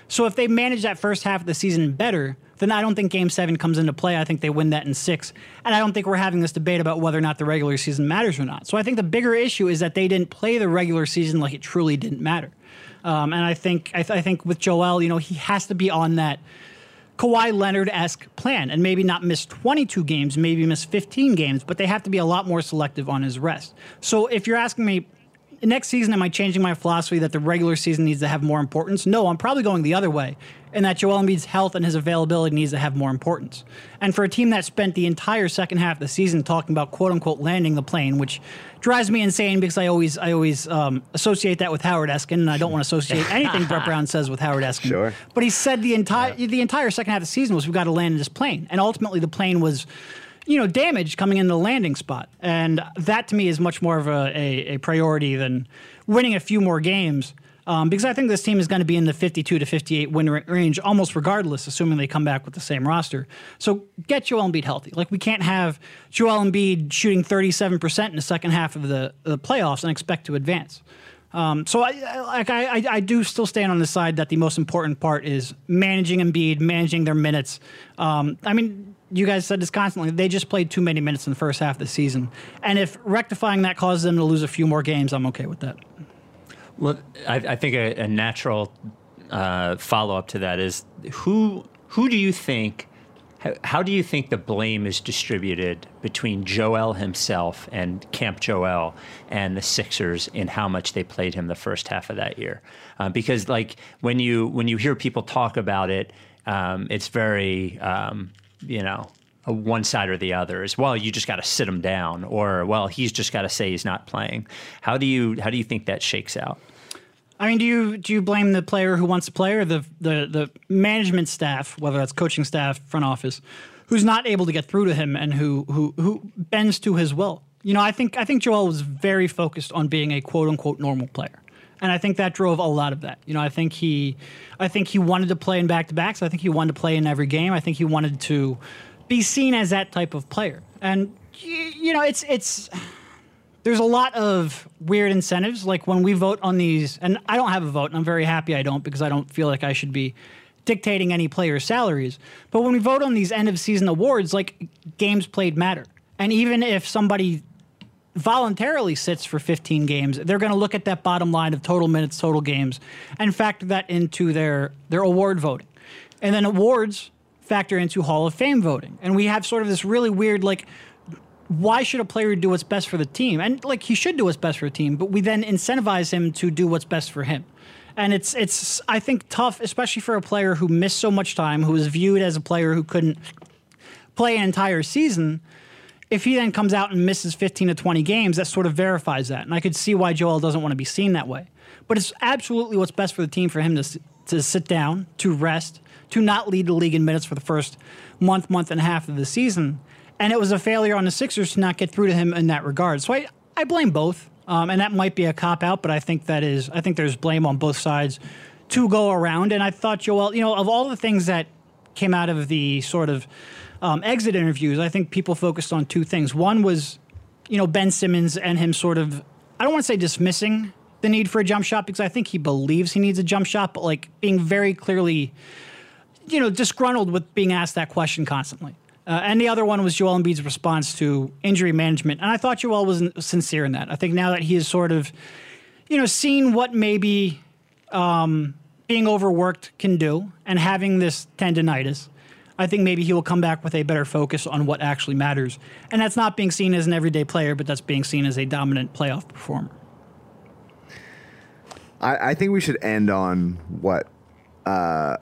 So if they manage that first half of the season better, then I don't think Game Seven comes into play. I think they win that in six, and I don't think we're having this debate about whether or not the regular season matters or not. So I think the bigger issue is that they didn't play the regular season like it truly didn't matter. Um, and I think I, th- I think with Joel, you know, he has to be on that Kawhi Leonard esque plan and maybe not miss 22 games, maybe miss 15 games, but they have to be a lot more selective on his rest. So if you're asking me, next season, am I changing my philosophy that the regular season needs to have more importance? No, I'm probably going the other way, and that Joel Embiid's health and his availability needs to have more importance. And for a team that spent the entire second half of the season talking about quote unquote landing the plane, which drives me insane because I always I always um, associate that with Howard Eskin, and I don't want to associate [LAUGHS] anything Brett Brown says with Howard Eskin. Sure. But he said the entire the entire second half of the season was we've got to land in this plane, and ultimately the plane was, you know, damage coming in the landing spot, and that to me is much more of a, a, a priority than winning a few more games. Um, because I think this team is going to be in the 52 to 58 win range almost regardless, assuming they come back with the same roster. So get Joel Embiid healthy. Like we can't have Joel Embiid shooting 37% in the second half of the, the playoffs and expect to advance. Um, so I, I like I, I do still stand on the side that the most important part is managing Embiid, managing their minutes. Um, I mean, you guys said this constantly. They just played too many minutes in the first half of the season, and if rectifying that causes them to lose a few more games, I'm okay with that. Well, I, I think a, a natural uh, follow up to that is who who do you think? How, do you think the blame is distributed between Joel himself and Camp Joel and the Sixers in how much they played him the first half of that year? Uh, because like when you when you hear people talk about it, um, it's very um, you know one side or the other is well you just got to sit him down or well he's just got to say he's not playing how do you how do you think that shakes out I mean, do you do you blame the player who wants to play, or the the the management staff, whether that's coaching staff, front office, who's not able to get through to him and who who who bends to his will? You know, I think I think Joel was very focused on being a quote unquote normal player. And I think that drove a lot of that. You know, I think he, I think he wanted to play in back to backs. I think he wanted to play in every game. I think he wanted to be seen as that type of player. And you know, it's it's there's a lot of weird incentives. Like when we vote on these, and I don't have a vote, and I'm very happy I don't because I don't feel like I should be dictating any player's salaries. But when we vote on these end of season awards, like games played matter. And even if somebody voluntarily sits for 15 games, they're going to look at that bottom line of total minutes, total games, and factor that into their their award voting. And then awards factor into Hall of Fame voting. And we have sort of this really weird like why should a player do what's best for the team? And like he should do what's best for the team, but we then incentivize him to do what's best for him. And it's it's I think tough, especially for a player who missed so much time, who was viewed as a player who couldn't play an entire season. If he then comes out and misses 15 to 20 games, that sort of verifies that. And I could see why Joel doesn't want to be seen that way. But it's absolutely what's best for the team for him to to sit down, to rest, to not lead the league in minutes for the first month, month and a half of the season. And it was a failure on the Sixers to not get through to him in that regard. So I, I blame both. Um, and that might be a cop out, but I think that is I think there's blame on both sides to go around. And I thought Joel, you know, of all the things that came out of the sort of um, exit interviews, I think people focused on two things. One was, you know, Ben Simmons and him sort of I don't want to say dismissing the need for a jump shot because I think he believes he needs a jump shot, but like being very clearly, you know, disgruntled with being asked that question constantly. Uh, and the other one was Joel Embiid's response to injury management. And I thought Joel was sincere in that. I think now that he has sort of, you know, seen what maybe um, being overworked can do and having this tendonitis, I think maybe he will come back with a better focus on what actually matters. And that's not being seen as an everyday player, but that's being seen as a dominant playoff performer. I, I think we should end on what uh,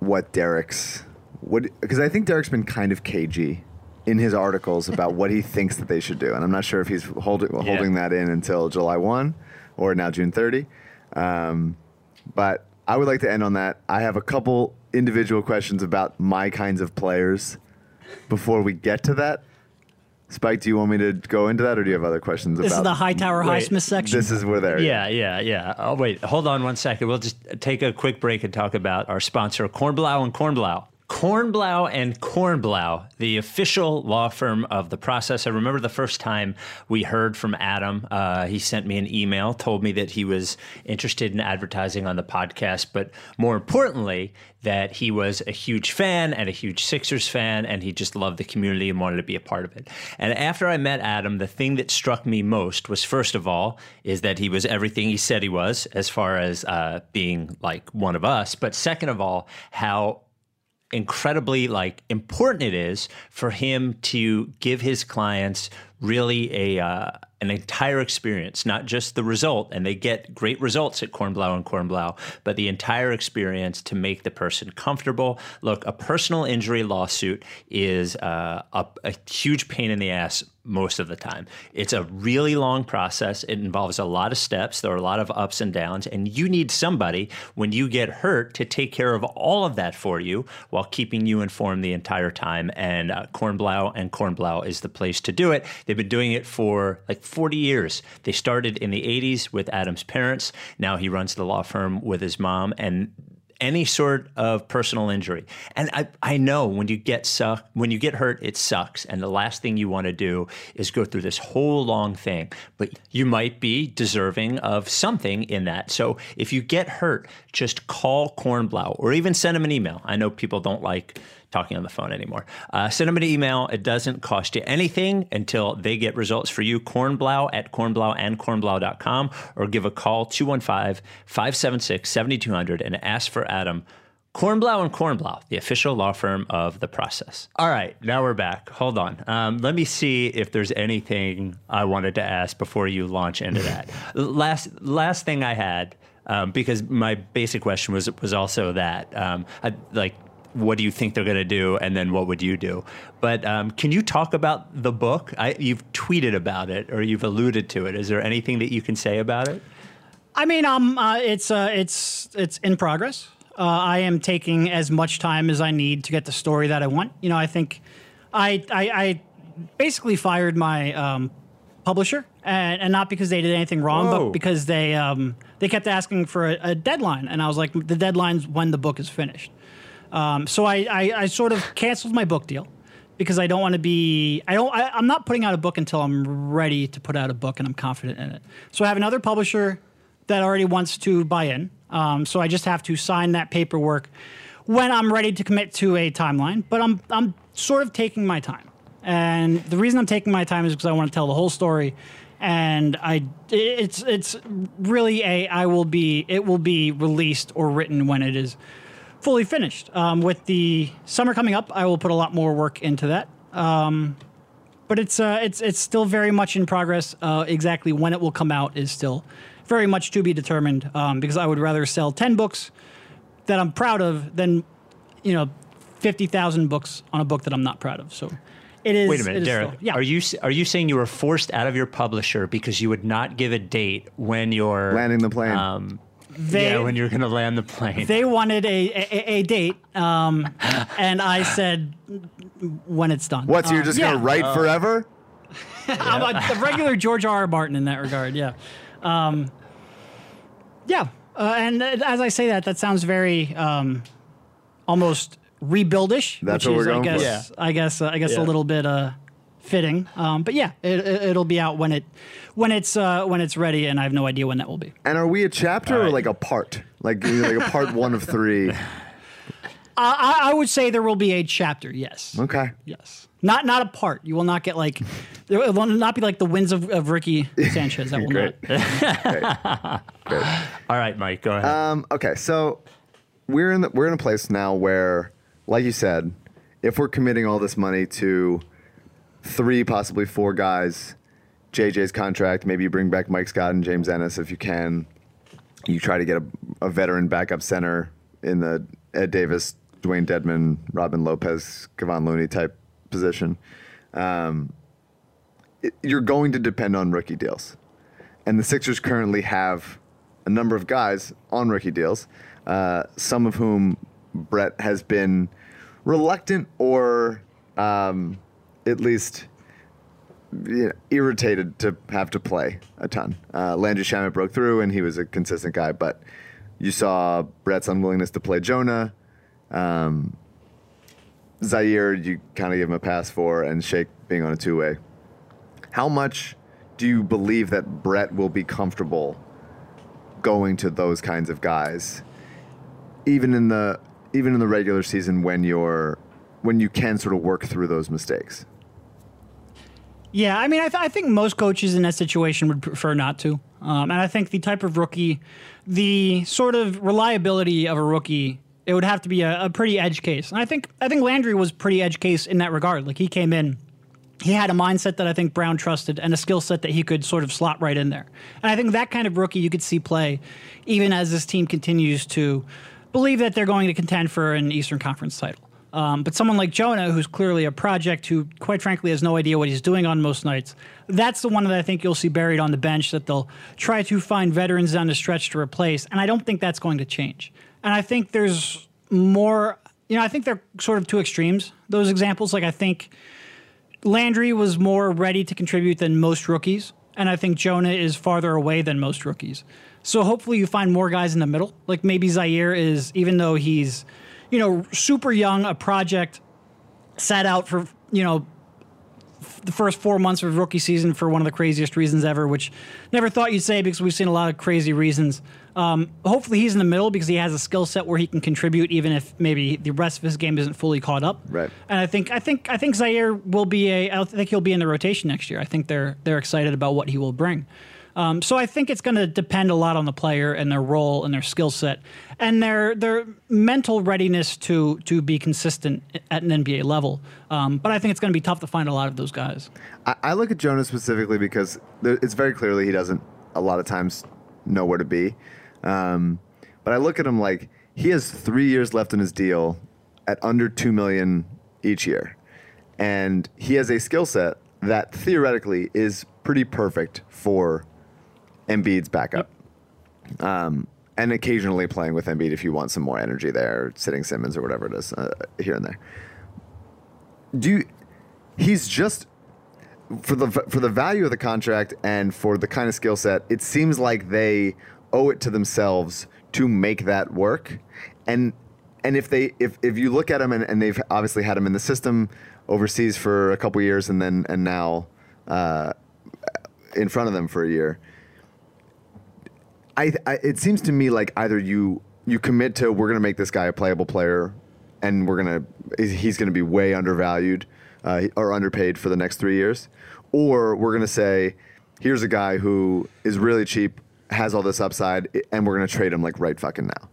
what Derek's what because I think Derek's been kind of cagey in his articles [LAUGHS] about what he thinks that they should do, and I'm not sure if he's holding yeah. holding that in until July one or now June 30. Um, but I would like to end on that. I have a couple individual questions about my kinds of players before we get to that. Spike, do you want me to go into that, or do you have other questions? About this about is the Hightower Highsmith section. This is where they're. Yeah, yeah, yeah. Oh, wait, hold on one second. We'll just take a quick break and talk about our sponsor, Kornblau and Kornblau. Kornblau and Kornblau, the official law firm of the process. I remember the first time we heard from Adam. Uh, he sent me an email, told me that he was interested in advertising on the podcast, but more importantly, that he was a huge fan and a huge Sixers fan, and he just loved the community and wanted to be a part of it. And after I met Adam, the thing that struck me most was, first of all, is that he was everything he said he was, as far as uh, being like one of us. But second of all, how incredibly like important it is for him to give his clients really a uh, an entire experience, not just the result. And they get great results at Kornblau and Kornblau, but the entire experience to make the person comfortable. Look, a personal injury lawsuit is uh, a, a huge pain in the ass most of the time. It's a really long process. It involves a lot of steps. There are a lot of ups and downs. And you need somebody when you get hurt to take care of all of that for you while keeping you informed the entire time. And uh, Kornblau and Kornblau is the place to do it. They've been doing it for like 40 years. They started in the 80s with Adam's parents. Now he runs the law firm with his mom. And any sort of personal injury. And I, I know when you get suck when you get hurt, it sucks. And the last thing you want to do is go through this whole long thing. But you might be deserving of something in that. So if you get hurt, just call Kornblau or even send them an email. I know people don't like talking on the phone anymore. Uh, send them an email. It doesn't cost you anything until they get results for you. Kornblau at kornblauandkornblau.com or give a call 215 576 7200 and ask for Adam. Kornblau and Kornblau, the official law firm of the process. All right, now we're back. Hold on. Um, let me see if there's anything I wanted to ask before you launch into that. [LAUGHS] last last thing I had, um, because my basic question was was also that, um, I, like what do you think they're going to do, and then what would you do? But um, can you talk about the book? I, you've tweeted about it or you've alluded to it. Is there anything that you can say about it? I mean, um, uh, it's uh, it's it's in progress. Uh, I am taking as much time as I need to get the story that I want. You know, I think I I, I basically fired my um, publisher, and, and, not because they did anything wrong, Whoa. but because they um, they kept asking for a, a, deadline, and I was like, the deadline's when the book is finished. Um, so I, I, I, sort of canceled my book deal because I don't want to be. I don't. I, am not putting out a book until I'm ready to put out a book and I'm confident in it. So I have another publisher that already wants to buy in. Um, so I just have to sign that paperwork when I'm ready to commit to a timeline. But I'm I'm sort of taking my time, and the reason I'm taking my time is because I want to tell the whole story. And I, it's it's really a I will be it will be released or written when it is fully finished. Um, with the summer coming up, I will put a lot more work into that. Um, but it's uh, it's it's still very much in progress. Uh, exactly when it will come out is still very much to be determined. Um, because I would rather sell ten books that I'm proud of than you know fifty thousand books on a book that I'm not proud of. So it is. Wait a minute, is Derek. still- yeah. Are you are you saying you were forced out of your publisher because you would not give a date when you're Landing the plane. Um, They- yeah, when you're going to land the plane. They wanted a a, a date, um, and I said when it's done. What? So you're Um, just yeah. gonna write forever? [LAUGHS] I'm a, a regular George R. R. Martin in that regard. Yeah, um, yeah. Uh, and uh, as I say that, that sounds very um, almost rebuildish. That's which what is, we're I guess, for. Yeah. I guess. Uh, I guess Yeah. a little bit uh, fitting. Um, but yeah, it, it, it'll be out when it when it's uh, when it's ready, and I have no idea when that will be. And are we a chapter All or like a part? Like like a part one of three? [LAUGHS] I, I I would say there will be a chapter. Yes. Okay. Yes. Not not a part. You will not get like there will not be like the wins of, of Ricky Sanchez. That will Great. not. [LAUGHS] Great. All right, Mike, go ahead. Um, okay, so we're in the, we're in a place now where, like you said, if we're committing all this money to three, possibly four guys, JJ's contract, maybe you bring back Mike Scott and James Ennis if you can. You try to get a, a veteran backup center in the Ed Davis, Dewayne Dedmon, Robin Lopez, Kevon Looney type position. Um, it- you're going to depend on rookie deals and the Sixers currently have a number of guys on rookie deals, uh, some of whom Brett has been reluctant or um, at least you know, irritated to have to play a ton. Uh, Landry Shamet broke through, and he was a consistent guy, but you saw Brett's unwillingness to play Jonah. Um, Zhaire, you kind of give him a pass for, and Shake being on a two way. How much do you believe that Brett will be comfortable going to those kinds of guys, even in the even in the regular season when you're when you can sort of work through those mistakes? Yeah, I mean, I, th- I think most coaches in that situation would prefer not to. Um, and I think the type of rookie, the sort of reliability of a rookie, it would have to be a, a pretty edge case. And I think I think Landry was pretty edge case in that regard. Like he came in, he had a mindset that I think Brown trusted and a skill set that he could sort of slot right in there. And I think that kind of rookie you could see play, even as this team continues to believe that they're going to contend for an Eastern Conference title. Um, but someone like Jonah, who's clearly a project, who quite frankly has no idea what he's doing on most nights, that's the one that I think you'll see buried on the bench that they'll try to find veterans down the stretch to replace. And I don't think that's going to change. And I think there's more, you know, I think they're sort of two extremes, those examples. Like, I think Landry was more ready to contribute than most rookies. And I think Jonah is farther away than most rookies. So hopefully you find more guys in the middle. Like maybe Zhaire is, even though he's, you know, super young, a project, sat out for, you know, f- the first four months of rookie season for one of the craziest reasons ever, which never thought you'd say because we've seen a lot of crazy reasons. Um, hopefully he's in the middle because he has a skill set where he can contribute even if maybe the rest of his game isn't fully caught up. Right. And I think I think I think Zhaire will be a I think he'll be in the rotation next year. I think they're they're excited about what he will bring. Um, so I think it's going to depend a lot on the player and their role and their skill set and their their mental readiness to to be consistent at an NBA level. Um, but I think it's going to be tough to find a lot of those guys. I, I look at Jonah specifically because there, it's very clearly he doesn't a lot of times know where to be. Um, but I look at him like he has three years left in his deal at under two million each year, and he has a skill set that theoretically is pretty perfect for Embiid's backup. Um, and occasionally playing with Embiid if you want some more energy there, sitting Simmons or whatever it is uh, here and there. Do you, he's just for the for the value of the contract and for the kind of skill set, it seems like they owe it to themselves to make that work. And and if they if if you look at them and, and they've obviously had him in the system overseas for a couple years and then and now uh, in front of them for a year. I, it seems to me like either you you commit to we're going to make this guy a playable player, and we're going to he's going to be way undervalued uh, or underpaid for the next three years, or we're going to say here's a guy who is really cheap, has all this upside, and we're going to trade him like right fucking now.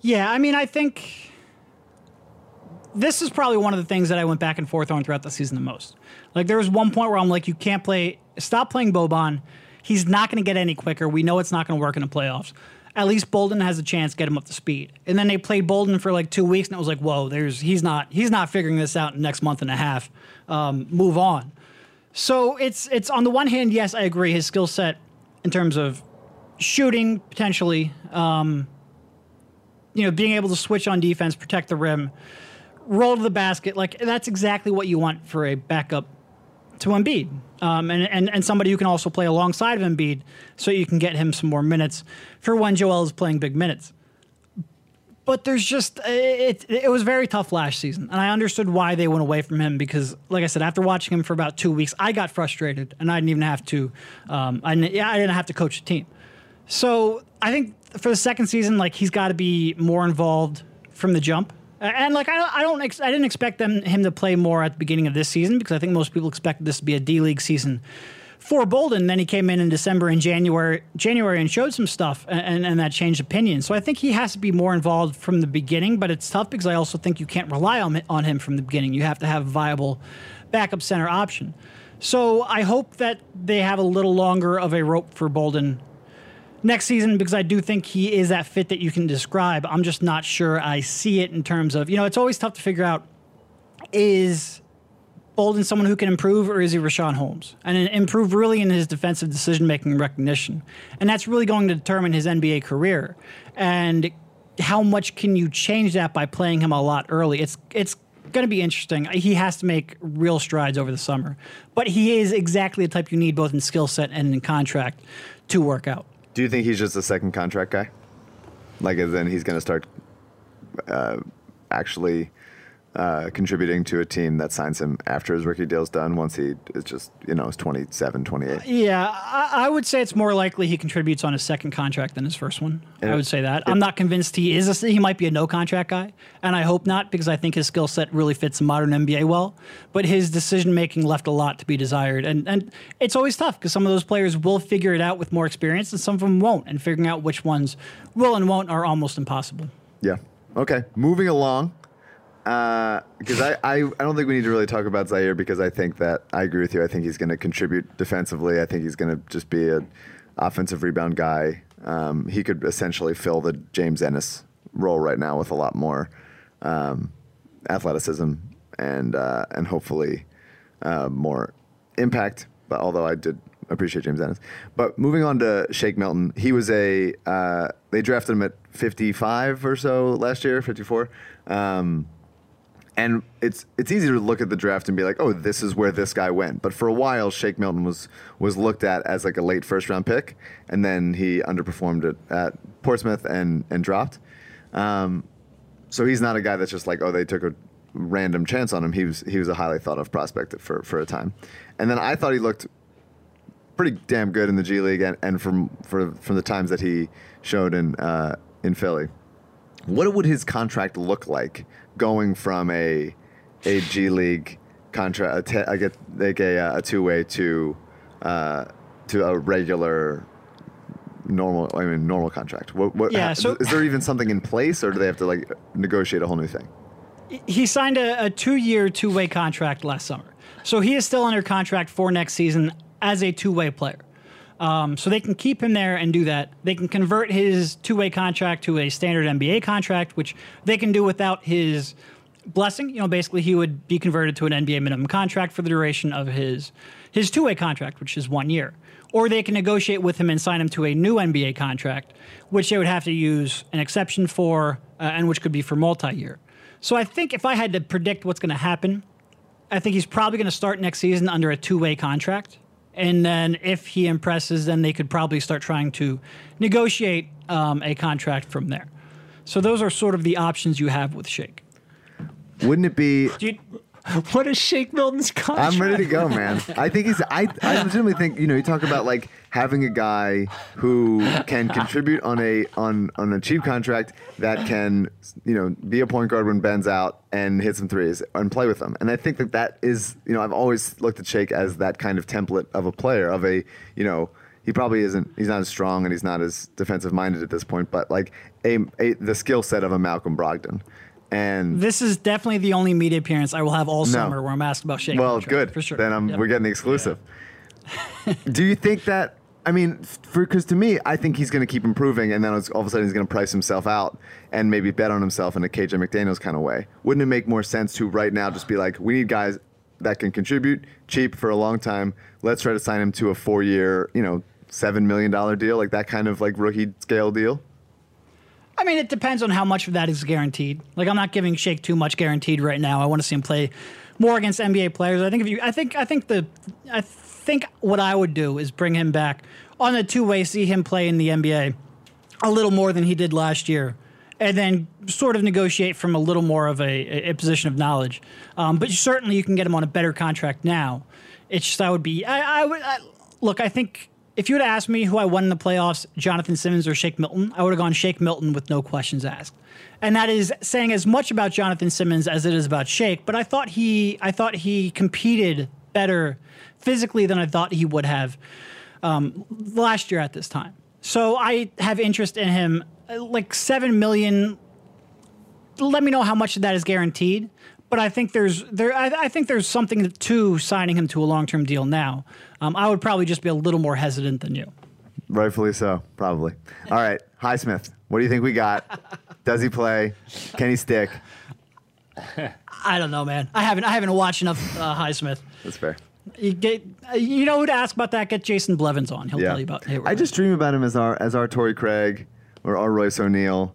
Yeah, I mean, I think this is probably one of the things that I went back and forth on throughout the season the most. Like, there was one point where I'm like, you can't play, stop playing Boban. He's not going to get any quicker. We know it's not going to work in the playoffs. At least Bolden has a chance to get him up to speed. And then they played Bolden for like two weeks, and it was like, whoa, there's he's not he's not figuring this out in next month and a half. Um, move on. So it's it's on the one hand, yes, I agree. His skill set in terms of shooting potentially, um, you know, being able to switch on defense, protect the rim, roll to the basket, like that's exactly what you want for a backup to Embiid, um, and, and and somebody who can also play alongside of Embiid, so you can get him some more minutes for when Joel is playing big minutes. But there's just it. It was very tough last season, and I understood why they went away from him because, like I said, after watching him for about two weeks, I got frustrated, and I didn't even have to. Um, I didn't, yeah, I didn't have to coach the team. So I think for the second season, like he's got to be more involved from the jump. And like I don't, I don't, ex- I didn't expect them him to play more at the beginning of this season because I think most people expected this to be a D League season for Bolden. Then he came in in December and January, January, and showed some stuff, and, and that changed opinion. So I think he has to be more involved from the beginning. But it's tough because I also think you can't rely on on him from the beginning. You have to have a viable backup center option. So I hope that they have a little longer of a rope for Bolden next season because I do think he is that fit that you can describe. I'm just not sure I see it in terms of, you know, it's always tough to figure out is Bolden someone who can improve or is he Richaun Holmes? And improve really in his defensive decision making recognition. And that's really going to determine his NBA career. And how much can you change that by playing him a lot early? It's it's going to be interesting. He has to make real strides over the summer. But he is exactly the type you need both in skill set and in contract to work out. Do you think he's just a second contract guy? Like, then he's going to start uh, actually uh, contributing to a team that signs him after his rookie deal's done once he is just, you know, is 27, 28? Yeah, I, I would say it's more likely he contributes on his second contract than his first one. And I would say that. I'm not convinced he is. A, he might be a no contract guy, and I hope not because I think his skill set really fits the modern NBA well. But his decision making left a lot to be desired, and and it's always tough because some of those players will figure it out with more experience, and some of them won't. And figuring out which ones will and won't are almost impossible. Yeah. Okay. Moving along. Because I, I, I don't think we need to really talk about Zhaire because I think that I agree with you. I think he's going to contribute defensively. I think he's going to just be an offensive rebound guy. Um, he could essentially fill the James Ennis role right now with a lot more um, athleticism and uh, and hopefully uh, more impact. But although I did appreciate James Ennis, but moving on to Shake Milton, he was a uh, they drafted him at 55 or so last year, 54. Um, and it's it's easy to look at the draft and be like, oh, this is where this guy went. But for a while, Shake Milton was was looked at as like a late first round pick, and then he underperformed it at Portsmouth and and dropped. Um, so he's not a guy that's just like, oh, they took a random chance on him. He was he was a highly thought of prospect for for a time, and then I thought he looked pretty damn good in the G League and, and from for from the times that he showed in uh, in Philly. What would his contract look like going from a a G League contract, I get like a, uh, a two way to uh, to a regular normal I mean normal contract? What, what Yeah, so- is there even something in place, or do they have to like negotiate a whole new thing? he signed a, a two-year, two-way contract last summer, so he is still under contract for next season as a two-way player. Um, so they can keep him there and do that. They can convert his two-way contract to a standard NBA contract, which they can do without his blessing. You know, basically he would be converted to an NBA minimum contract for the duration of his his two-way contract, which is one year. Or they can negotiate with him and sign him to a new NBA contract, which they would have to use an exception for, uh, and which could be for multi-year. So I think if I had to predict what's going to happen, I think he's probably going to start next season under a two-way contract, and then if he impresses, then they could probably start trying to negotiate um, a contract from there. So those are sort of the options you have with Shake. Wouldn't it be? You, what is Shake Milton's contract? I'm ready to go, man. I think he's. I, I legitimately think you know. You talk about like having a guy who can contribute on a on on a cheap contract that can you know be a point guard when Ben's out and hit some threes and play with them. And I think that that is you know I've always looked at Shake as that kind of template of a player of a you know he probably isn't he's not as strong and he's not as defensive minded at this point, but like a, a the skill set of a Malcolm Brogdon. And This is definitely the only media appearance I will have all summer where I'm asked about Shake. well, good. for sure. Then I'm, Yep. we're getting the exclusive. Do you think that? I mean, because to me, I think he's going to keep improving, and then all of a sudden he's going to price himself out and maybe bet on himself in a KJ McDaniel's kind of way. Wouldn't it make more sense to right now just be like, we need guys that can contribute cheap for a long time. Let's try to sign him to a four-year, you know, seven million dollar deal, like that kind of like rookie scale deal. I mean, it depends on how much of that is guaranteed. Like, I'm not giving Shake too much guaranteed right now. I want to see him play more against NBA players. I think if you, I think, I think the, I think what I would do is bring him back on a two way, see him play in the NBA a little more than he did last year, and then sort of negotiate from a little more of a, a position of knowledge. Um, but certainly, you can get him on a better contract now. It's just I would be, I, I would I, look. I think if you would asked me who I won in the playoffs, Jonathan Simmons or Shake Milton, I would have gone Shake Milton with no questions asked. And that is saying as much about Jonathan Simmons as it is about Shake. But I thought he, I thought he competed better physically than I thought he would have um, last year at this time. So I have interest in him. Uh, Like seven million. Let me know how much of that is guaranteed. But I think there's there. I, I think there's something to signing him to a long term deal now. Um, I would probably just be a little more hesitant than you. Rightfully so, probably. [LAUGHS] All right, Highsmith, what do you think we got? Does he play? Can he stick? I don't know, man. I haven't I haven't watched enough uh, Highsmith. That's fair. You get you know who to ask about that? Get Jason Blevins on. He'll Yeah. tell you about. Haywood. I just dream about him as our as our Torrey Craig or Royce O'Neale.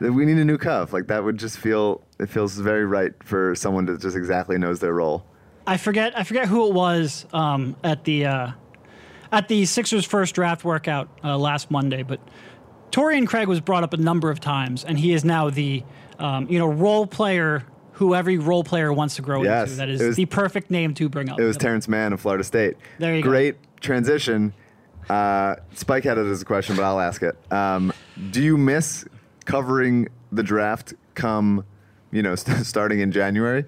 we need a new cuff. Like that would just feel it feels very right for someone to just exactly knows their role. I forget I forget who it was um, at the uh, at the Sixers first draft workout uh, last Monday, but Torrey Craig was brought up a number of times, and he is now the um, you know role player who every role player wants to grow Yes, into. That is was- the perfect name to bring up. It was. Terance Mann of Florida State. There you go. Great transition. Uh, Spike had it as a question, but I'll ask it. Um, do you miss covering the draft come, you know, st- [LAUGHS] starting in January?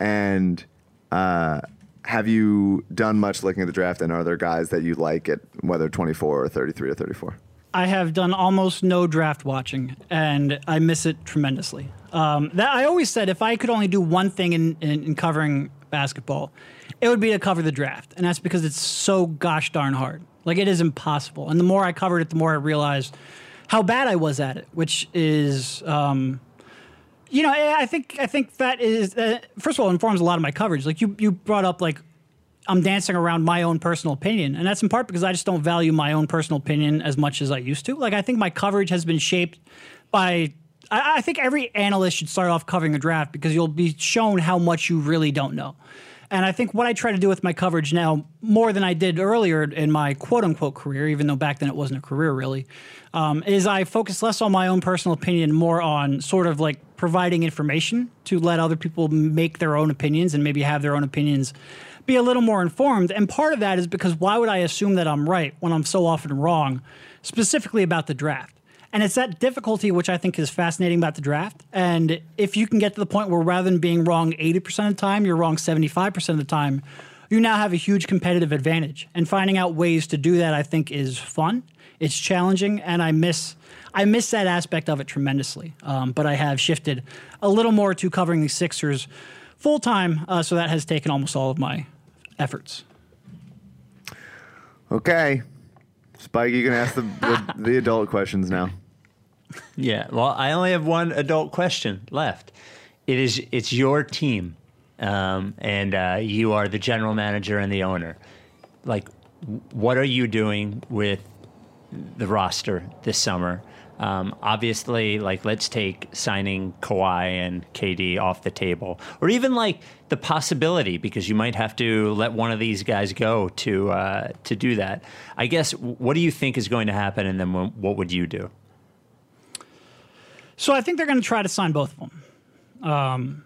And uh, have you done much looking at the draft? And are there guys that you like at whether 24 or 33 or 34? I have done almost no draft watching, and I miss it tremendously. Um, that I always said if I could only do one thing in, in, in covering basketball, it would be to cover the draft, and that's because it's so gosh darn hard. Like it is impossible. And the more I covered it, the more I realized how bad I was at it, which is. Um, you know, I think I think that is uh, first of all informs a lot of my coverage. Like you, you brought up like I'm dancing around my own personal opinion, and that's in part because I just don't value my own personal opinion as much as I used to. Like I think my coverage has been shaped by. I, I think every analyst should start off covering a draft because you'll be shown how much you really don't know. And I think what I try to do with my coverage now, more than I did earlier in my quote unquote career, even though back then it wasn't a career really, um, is I focus less on my own personal opinion, more on sort of like providing information to let other people make their own opinions and maybe have their own opinions be a little more informed. And part of that is because why would I assume that I'm right when I'm so often wrong, specifically about the draft? And it's that difficulty which I think is fascinating about the draft. And if you can get to the point where rather than being wrong 80% of the time, you're wrong 75% of the time, you now have a huge competitive advantage. And finding out ways to do that, I think, is fun. It's challenging, and I miss I miss that aspect of it tremendously. Um, but I have shifted a little more to covering the Sixers full time, uh, so that has taken almost all of my efforts. Okay. Spike, you can ask the, the, the adult questions now. Yeah. Well, I only have one adult question left. It is it's your team, um, and uh, you are the general manager and the owner. Like, what are you doing with the roster this summer? Um, obviously, like let's take signing Kawhi and KD off the table, or even like the possibility because you might have to let one of these guys go to uh, to do that. I guess what do you think is going to happen, and then what would you do? So I think they're going to try to sign both of them. Um,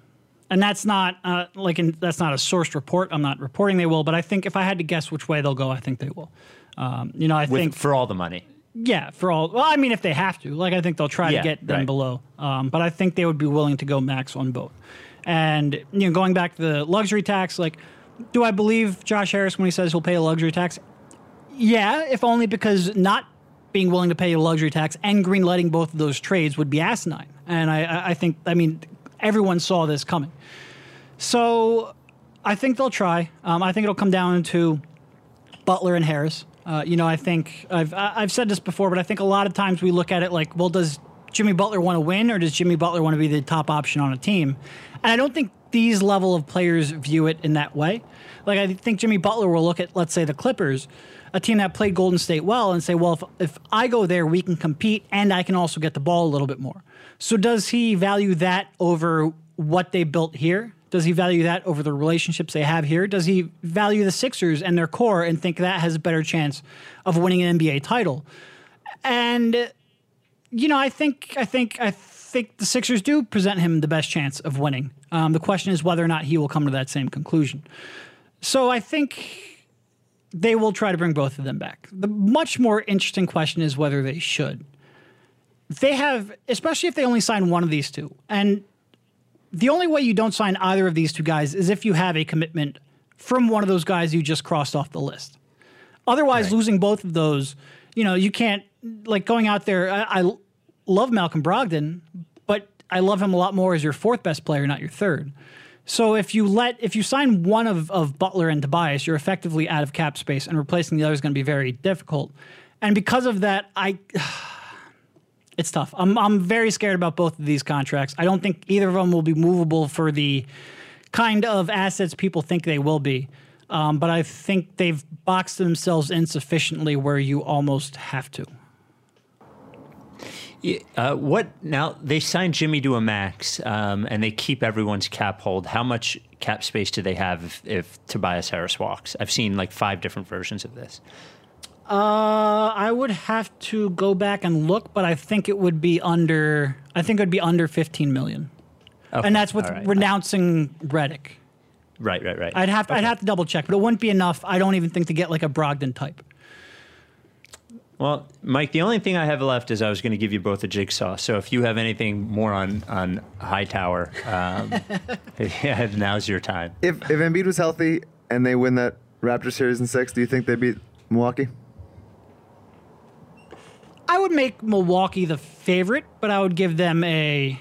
and that's not uh, like in, that's not a sourced report. I'm not reporting they will, but I think if I had to guess which way they'll go, I think they will. Um, you know, I With, think for all the money. yeah, for all. Well, I mean, if they have to, like, I think they'll try Yeah, to get them right. below. Um, but I think they would be willing to go max on both. And you know, going back to the luxury tax, like, do I believe Josh Harris when he says he'll pay a luxury tax? Yeah, if only because not being willing to pay a luxury tax and greenlighting both of those trades would be asinine. And I- I, think, I mean, everyone saw this coming. So I think they'll try. Um, I think it'll come down to Butler and Harris. Uh, you know, I think I've I've said this before, but I think a lot of times we look at it like, well, does Jimmy Butler want to win, or does Jimmy Butler want to be the top option on a team? And I don't think these level of players view it in that way. Like I think Jimmy Butler will look at, let's say, the Clippers, a team that played Golden State well, and say, well, if, if I go there, we can compete, and I can also get the ball a little bit more. So does he value that over what they built here? Does he value that over the relationships they have here? Does he value the Sixers and their core and think that has a better chance of winning an NBA title? And you know, I think I think I think the Sixers do present him the best chance of winning. Um, the question is whether or not he will come to that same conclusion. So I think they will try to bring both of them back. The much more interesting question is whether they should. They have, especially if they only sign one of these two, and the only way you don't sign either of these two guys is if you have a commitment from one of those guys you just crossed off the list. Otherwise, losing both of those, you know, you can't like going out there. I, I love Malcolm Brogdon, but I love him a lot more as your fourth best player, not your third. So if you let if you sign one of, of Butler and Tobias, you're effectively out of cap space, and replacing the other is going to be very difficult. And because of that, I [SIGHS] it's tough. I'm I'm very scared about both of these contracts. I don't think either of them will be movable for the kind of assets people think they will be. Um, but I think they've boxed themselves in sufficiently where you almost have to. Yeah, Uh, what now? They signed Jimmy to a max, um, and they keep everyone's cap hold. How much cap space do they have if, if Tobias Harris walks? I've seen like five different versions of this. Uh, I would have to go back and look, but I think it would be under. I think it would be under 15 million, Okay, and that's with right. renouncing Redick. Right, right, right. I'd have to. I'd have to double check, but it wouldn't be enough. I don't even think to get like a Brogdon type. Well, Mike, the only thing I have left is I was going to give you both a jigsaw. So if you have anything more on on Hightower, um, [LAUGHS] [LAUGHS] yeah, now's your time. If if Embiid was healthy and they win that Raptors series in six, do you think they beat Milwaukee? I would make Milwaukee the favorite, but I would give them a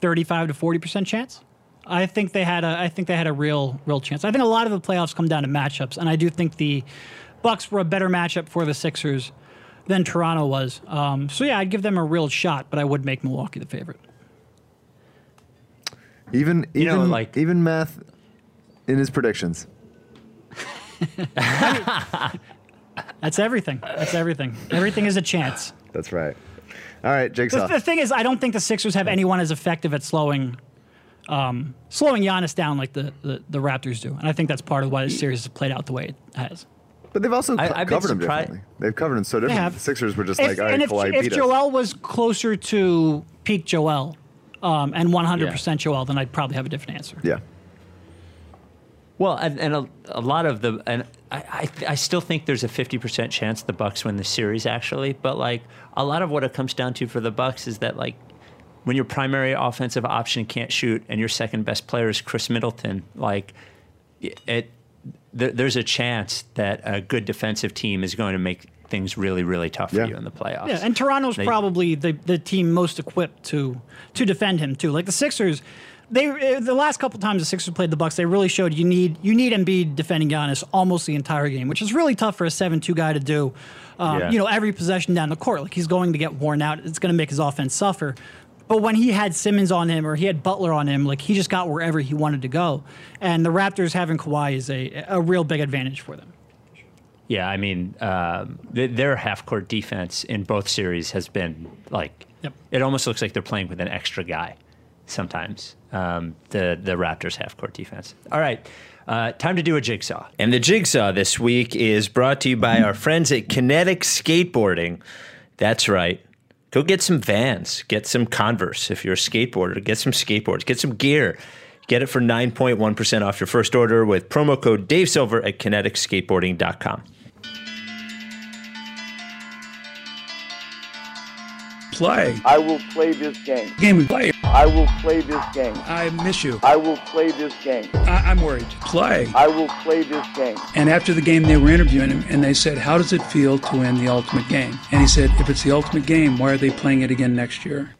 35 to 40 percent chance. I think they had a I think they had a real real chance. I think a lot of the playoffs come down to matchups, and I do think the Bucks were a better matchup for the Sixers than Toronto was. Um, so yeah, I'd give them a real shot, but I would make Milwaukee the favorite. Even You know, even like- even math in his predictions. [LAUGHS] That's everything. That's everything. Everything is a chance. That's right. All right, The, Jigsaw. the thing is, I don't think the Sixers have anyone as effective at slowing, um, slowing Giannis down like the, the, the Raptors do, and I think that's part of why this series has played out the way it has. But they've also I- co- I've covered him differently. They've covered him so differently. have. The Sixers were just If, like, all and right, if, cool, I if beat us. Joel was closer to peak Joel um, and 100% Joel, then I'd probably have a different answer. Yeah. Well, and, and a, a lot of the and I, I I still think there's a fifty percent chance the Bucks win the series actually, but like a lot of what it comes down to for the Bucks is that like when your primary offensive option can't shoot and your second best player is Khris Middleton, like it, there, there's a chance that a good defensive team is going to make things really really tough Yeah. for you in the playoffs. Yeah, and Toronto's They- probably the, the team most equipped to to defend him too. Like the Sixers, they the last couple times the Sixers played the Bucks, they really showed you need you need Embiid defending Giannis almost the entire game, which is really tough for a seven-two guy to do. Um, Yeah. You know, every possession down the court, like he's going to get worn out. It's going to make his offense suffer. But when he had Simmons on him or he had Butler on him, like he just got wherever he wanted to go. And the Raptors having Kawhi is a a real big advantage for them. Yeah, I mean, um, th- their half court defense in both series has been like, Yep. it almost looks like they're playing with an extra guy sometimes. Um, the the Raptors half court defense. All right, uh, time to do a jigsaw. And the jigsaw this week is brought to you by our friends at Kinetic Skateboarding. That's right. Go get some Vans, get some Converse. If you're a skateboarder, get some skateboards, get some gear. Get it for 9.1% off your first order with promo code Dave Silver at kineticskateboarding.com. play. I will play this game. Game we play. I will play this game. I miss you. I will play this game. I, I'm worried. Play. I will play this game. And after the game, they were interviewing him, and they said, "How does it feel to win the ultimate game?" And he said, "If it's the ultimate game, why are they playing it again next year?"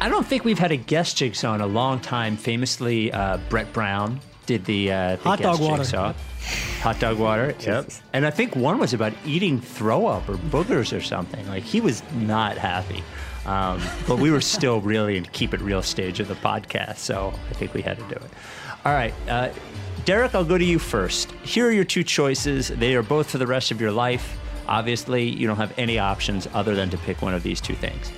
I don't think we've had a guest jigsaw in a long time. Famously, uh, Brett Brown did the, uh, the Hot dog water. jigsaw. Hot dog water. Yep. And I think one was about eating throw up or boogers or something. Like he was not happy. Um, but we were still [LAUGHS] really in keep it real stage of the podcast, so I think we had to do it. All right, uh, Derek, I'll go to you first. Here are your two choices. They are both for the rest of your life. Obviously, you don't have any options other than to pick one of these two things.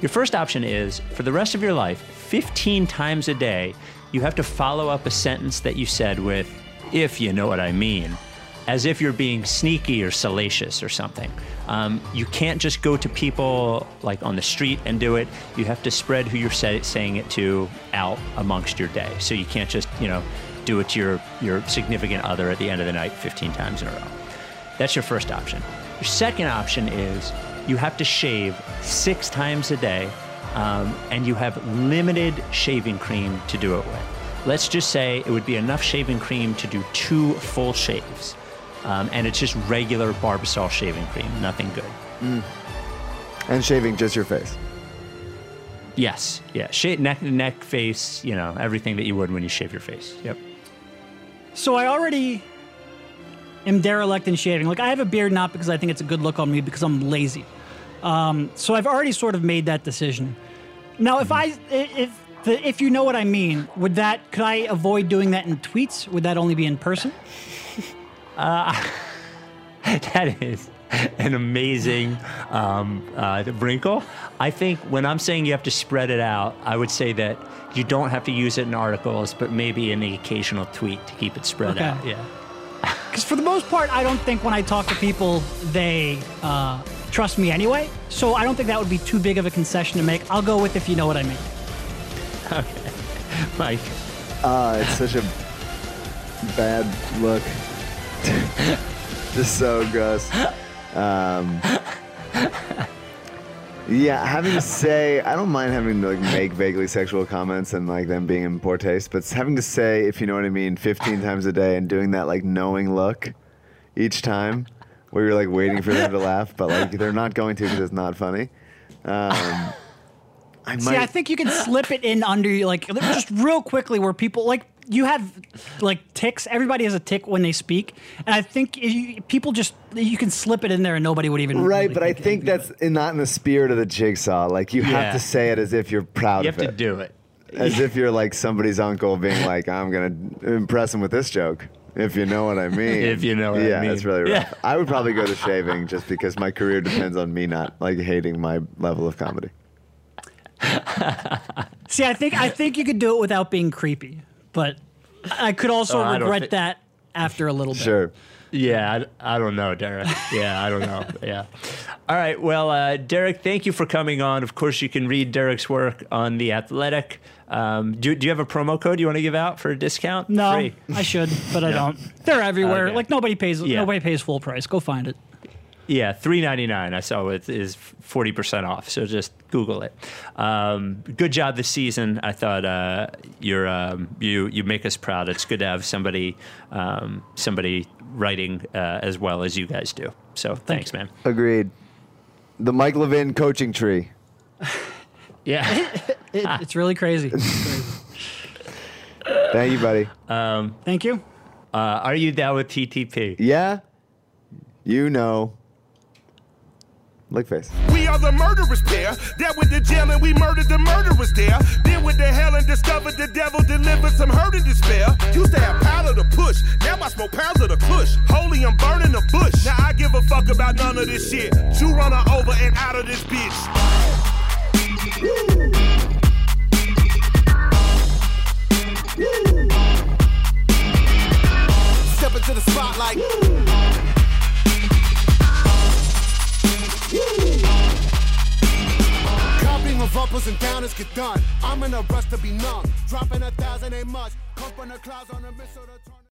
Your first option is for the rest of your life, 15 times a day, you have to follow up a sentence that you said with, if you know what I mean, as if you're being sneaky or salacious or something. Um, you can't just go to people like on the street and do it. You have to spread who you're say, saying it to out amongst your day. So you can't just, you know, do it to your, your significant other at the end of the night 15 times in a row. That's your first option. Your second option is you have to shave six times a day, um, and you have limited shaving cream to do it with. Let's just say it would be enough shaving cream to do two full shaves, um, and it's just regular Barbasol shaving cream, nothing good. And shaving just your face. Yes, yeah, shave, neck, neck, face, you know, everything that you would when you shave your face. Yep. So I already am derelict in shaving. Like I have a beard not because I think it's a good look on me, because I'm lazy. Um, so I've already sort of made that decision. Now, if I if the, if you know what I mean, would that could I avoid doing that in tweets? Would that only be in person? [LAUGHS] that is an amazing um, uh, wrinkle. I think when I'm saying you have to spread it out, I would say that you don't have to use it in articles, but maybe in the occasional tweet to keep it spread Okay. out. Yeah. [LAUGHS] Because for the most part, I don't think when I talk to people, they uh, trust me anyway. So I don't think that would be too big of a concession to make. I'll go with if you know what I mean. [LAUGHS] Okay. Mike. Uh, it's such a bad look. [LAUGHS] Just so gross. Um, yeah, having to say, I don't mind having to like make vaguely sexual comments and like them being in poor taste, but having to say, if you know what I mean, 15 times a day and doing that like knowing look each time where you're like waiting for them to laugh, but like they're not going to because it's not funny. Um, [LAUGHS] I might. See, I think you can slip it in under like just real quickly where people like you have like ticks. Everybody has a tick when they speak, and I think you, people just you can slip it in there and nobody would even Right, really but I think that's in, not in the spirit of the jigsaw. Like you Yeah. have to say it as if you're proud of it. You of have to do it. as if you're like somebody's uncle being like, "I'm gonna impress him with this joke." If you know what I mean. [LAUGHS] If you know what I yeah, mean. it's really rough. Yeah. I would probably go to shaving just because my career depends on me not like hating my level of comedy. [LAUGHS] See, I think I think you could do it without being creepy, but I could also Oh, regret thi- that after a little bit. Sure. Yeah, I, I don't know, Derek. Yeah, I don't know. [LAUGHS] Yeah. All right. Well, uh, Derek, thank you for coming on. Of course, you can read Derek's work on The Athletic. Um, do, do you have a promo code you want to give out for a discount? No, Free. I should, but I don't. They're everywhere. Okay. Like nobody pays. Yeah. Nobody pays full price. Go find it. Yeah, three ninety nine. I saw it is forty percent off. So just Google it. Um, good job this season. I thought uh, you're um, you you make us proud. It's good to have somebody um, somebody writing uh, as well as you guys do. So thanks, man. Agreed. The Mike Levin coaching tree. [LAUGHS] Yeah. [LAUGHS] It, it's really crazy. [LAUGHS] Thank you, buddy. Thank you. Uh, are you down with TTP? Yeah. You know. Lick face. We are the murderers pair. That went to jail and we murdered the murderers there. Then went to hell and discovered the devil delivered some hurt and despair. Used to have powder to push. Now I smoke pounds of the kush. Holy, I'm burning the bush. Now I give a fuck about none of this shit. You run her over and out of this bitch. Step into the spotlight. uppers and downers get done. I'm in a rush to be numb. Dropping a thousand ain't much. From the clouds on a missile.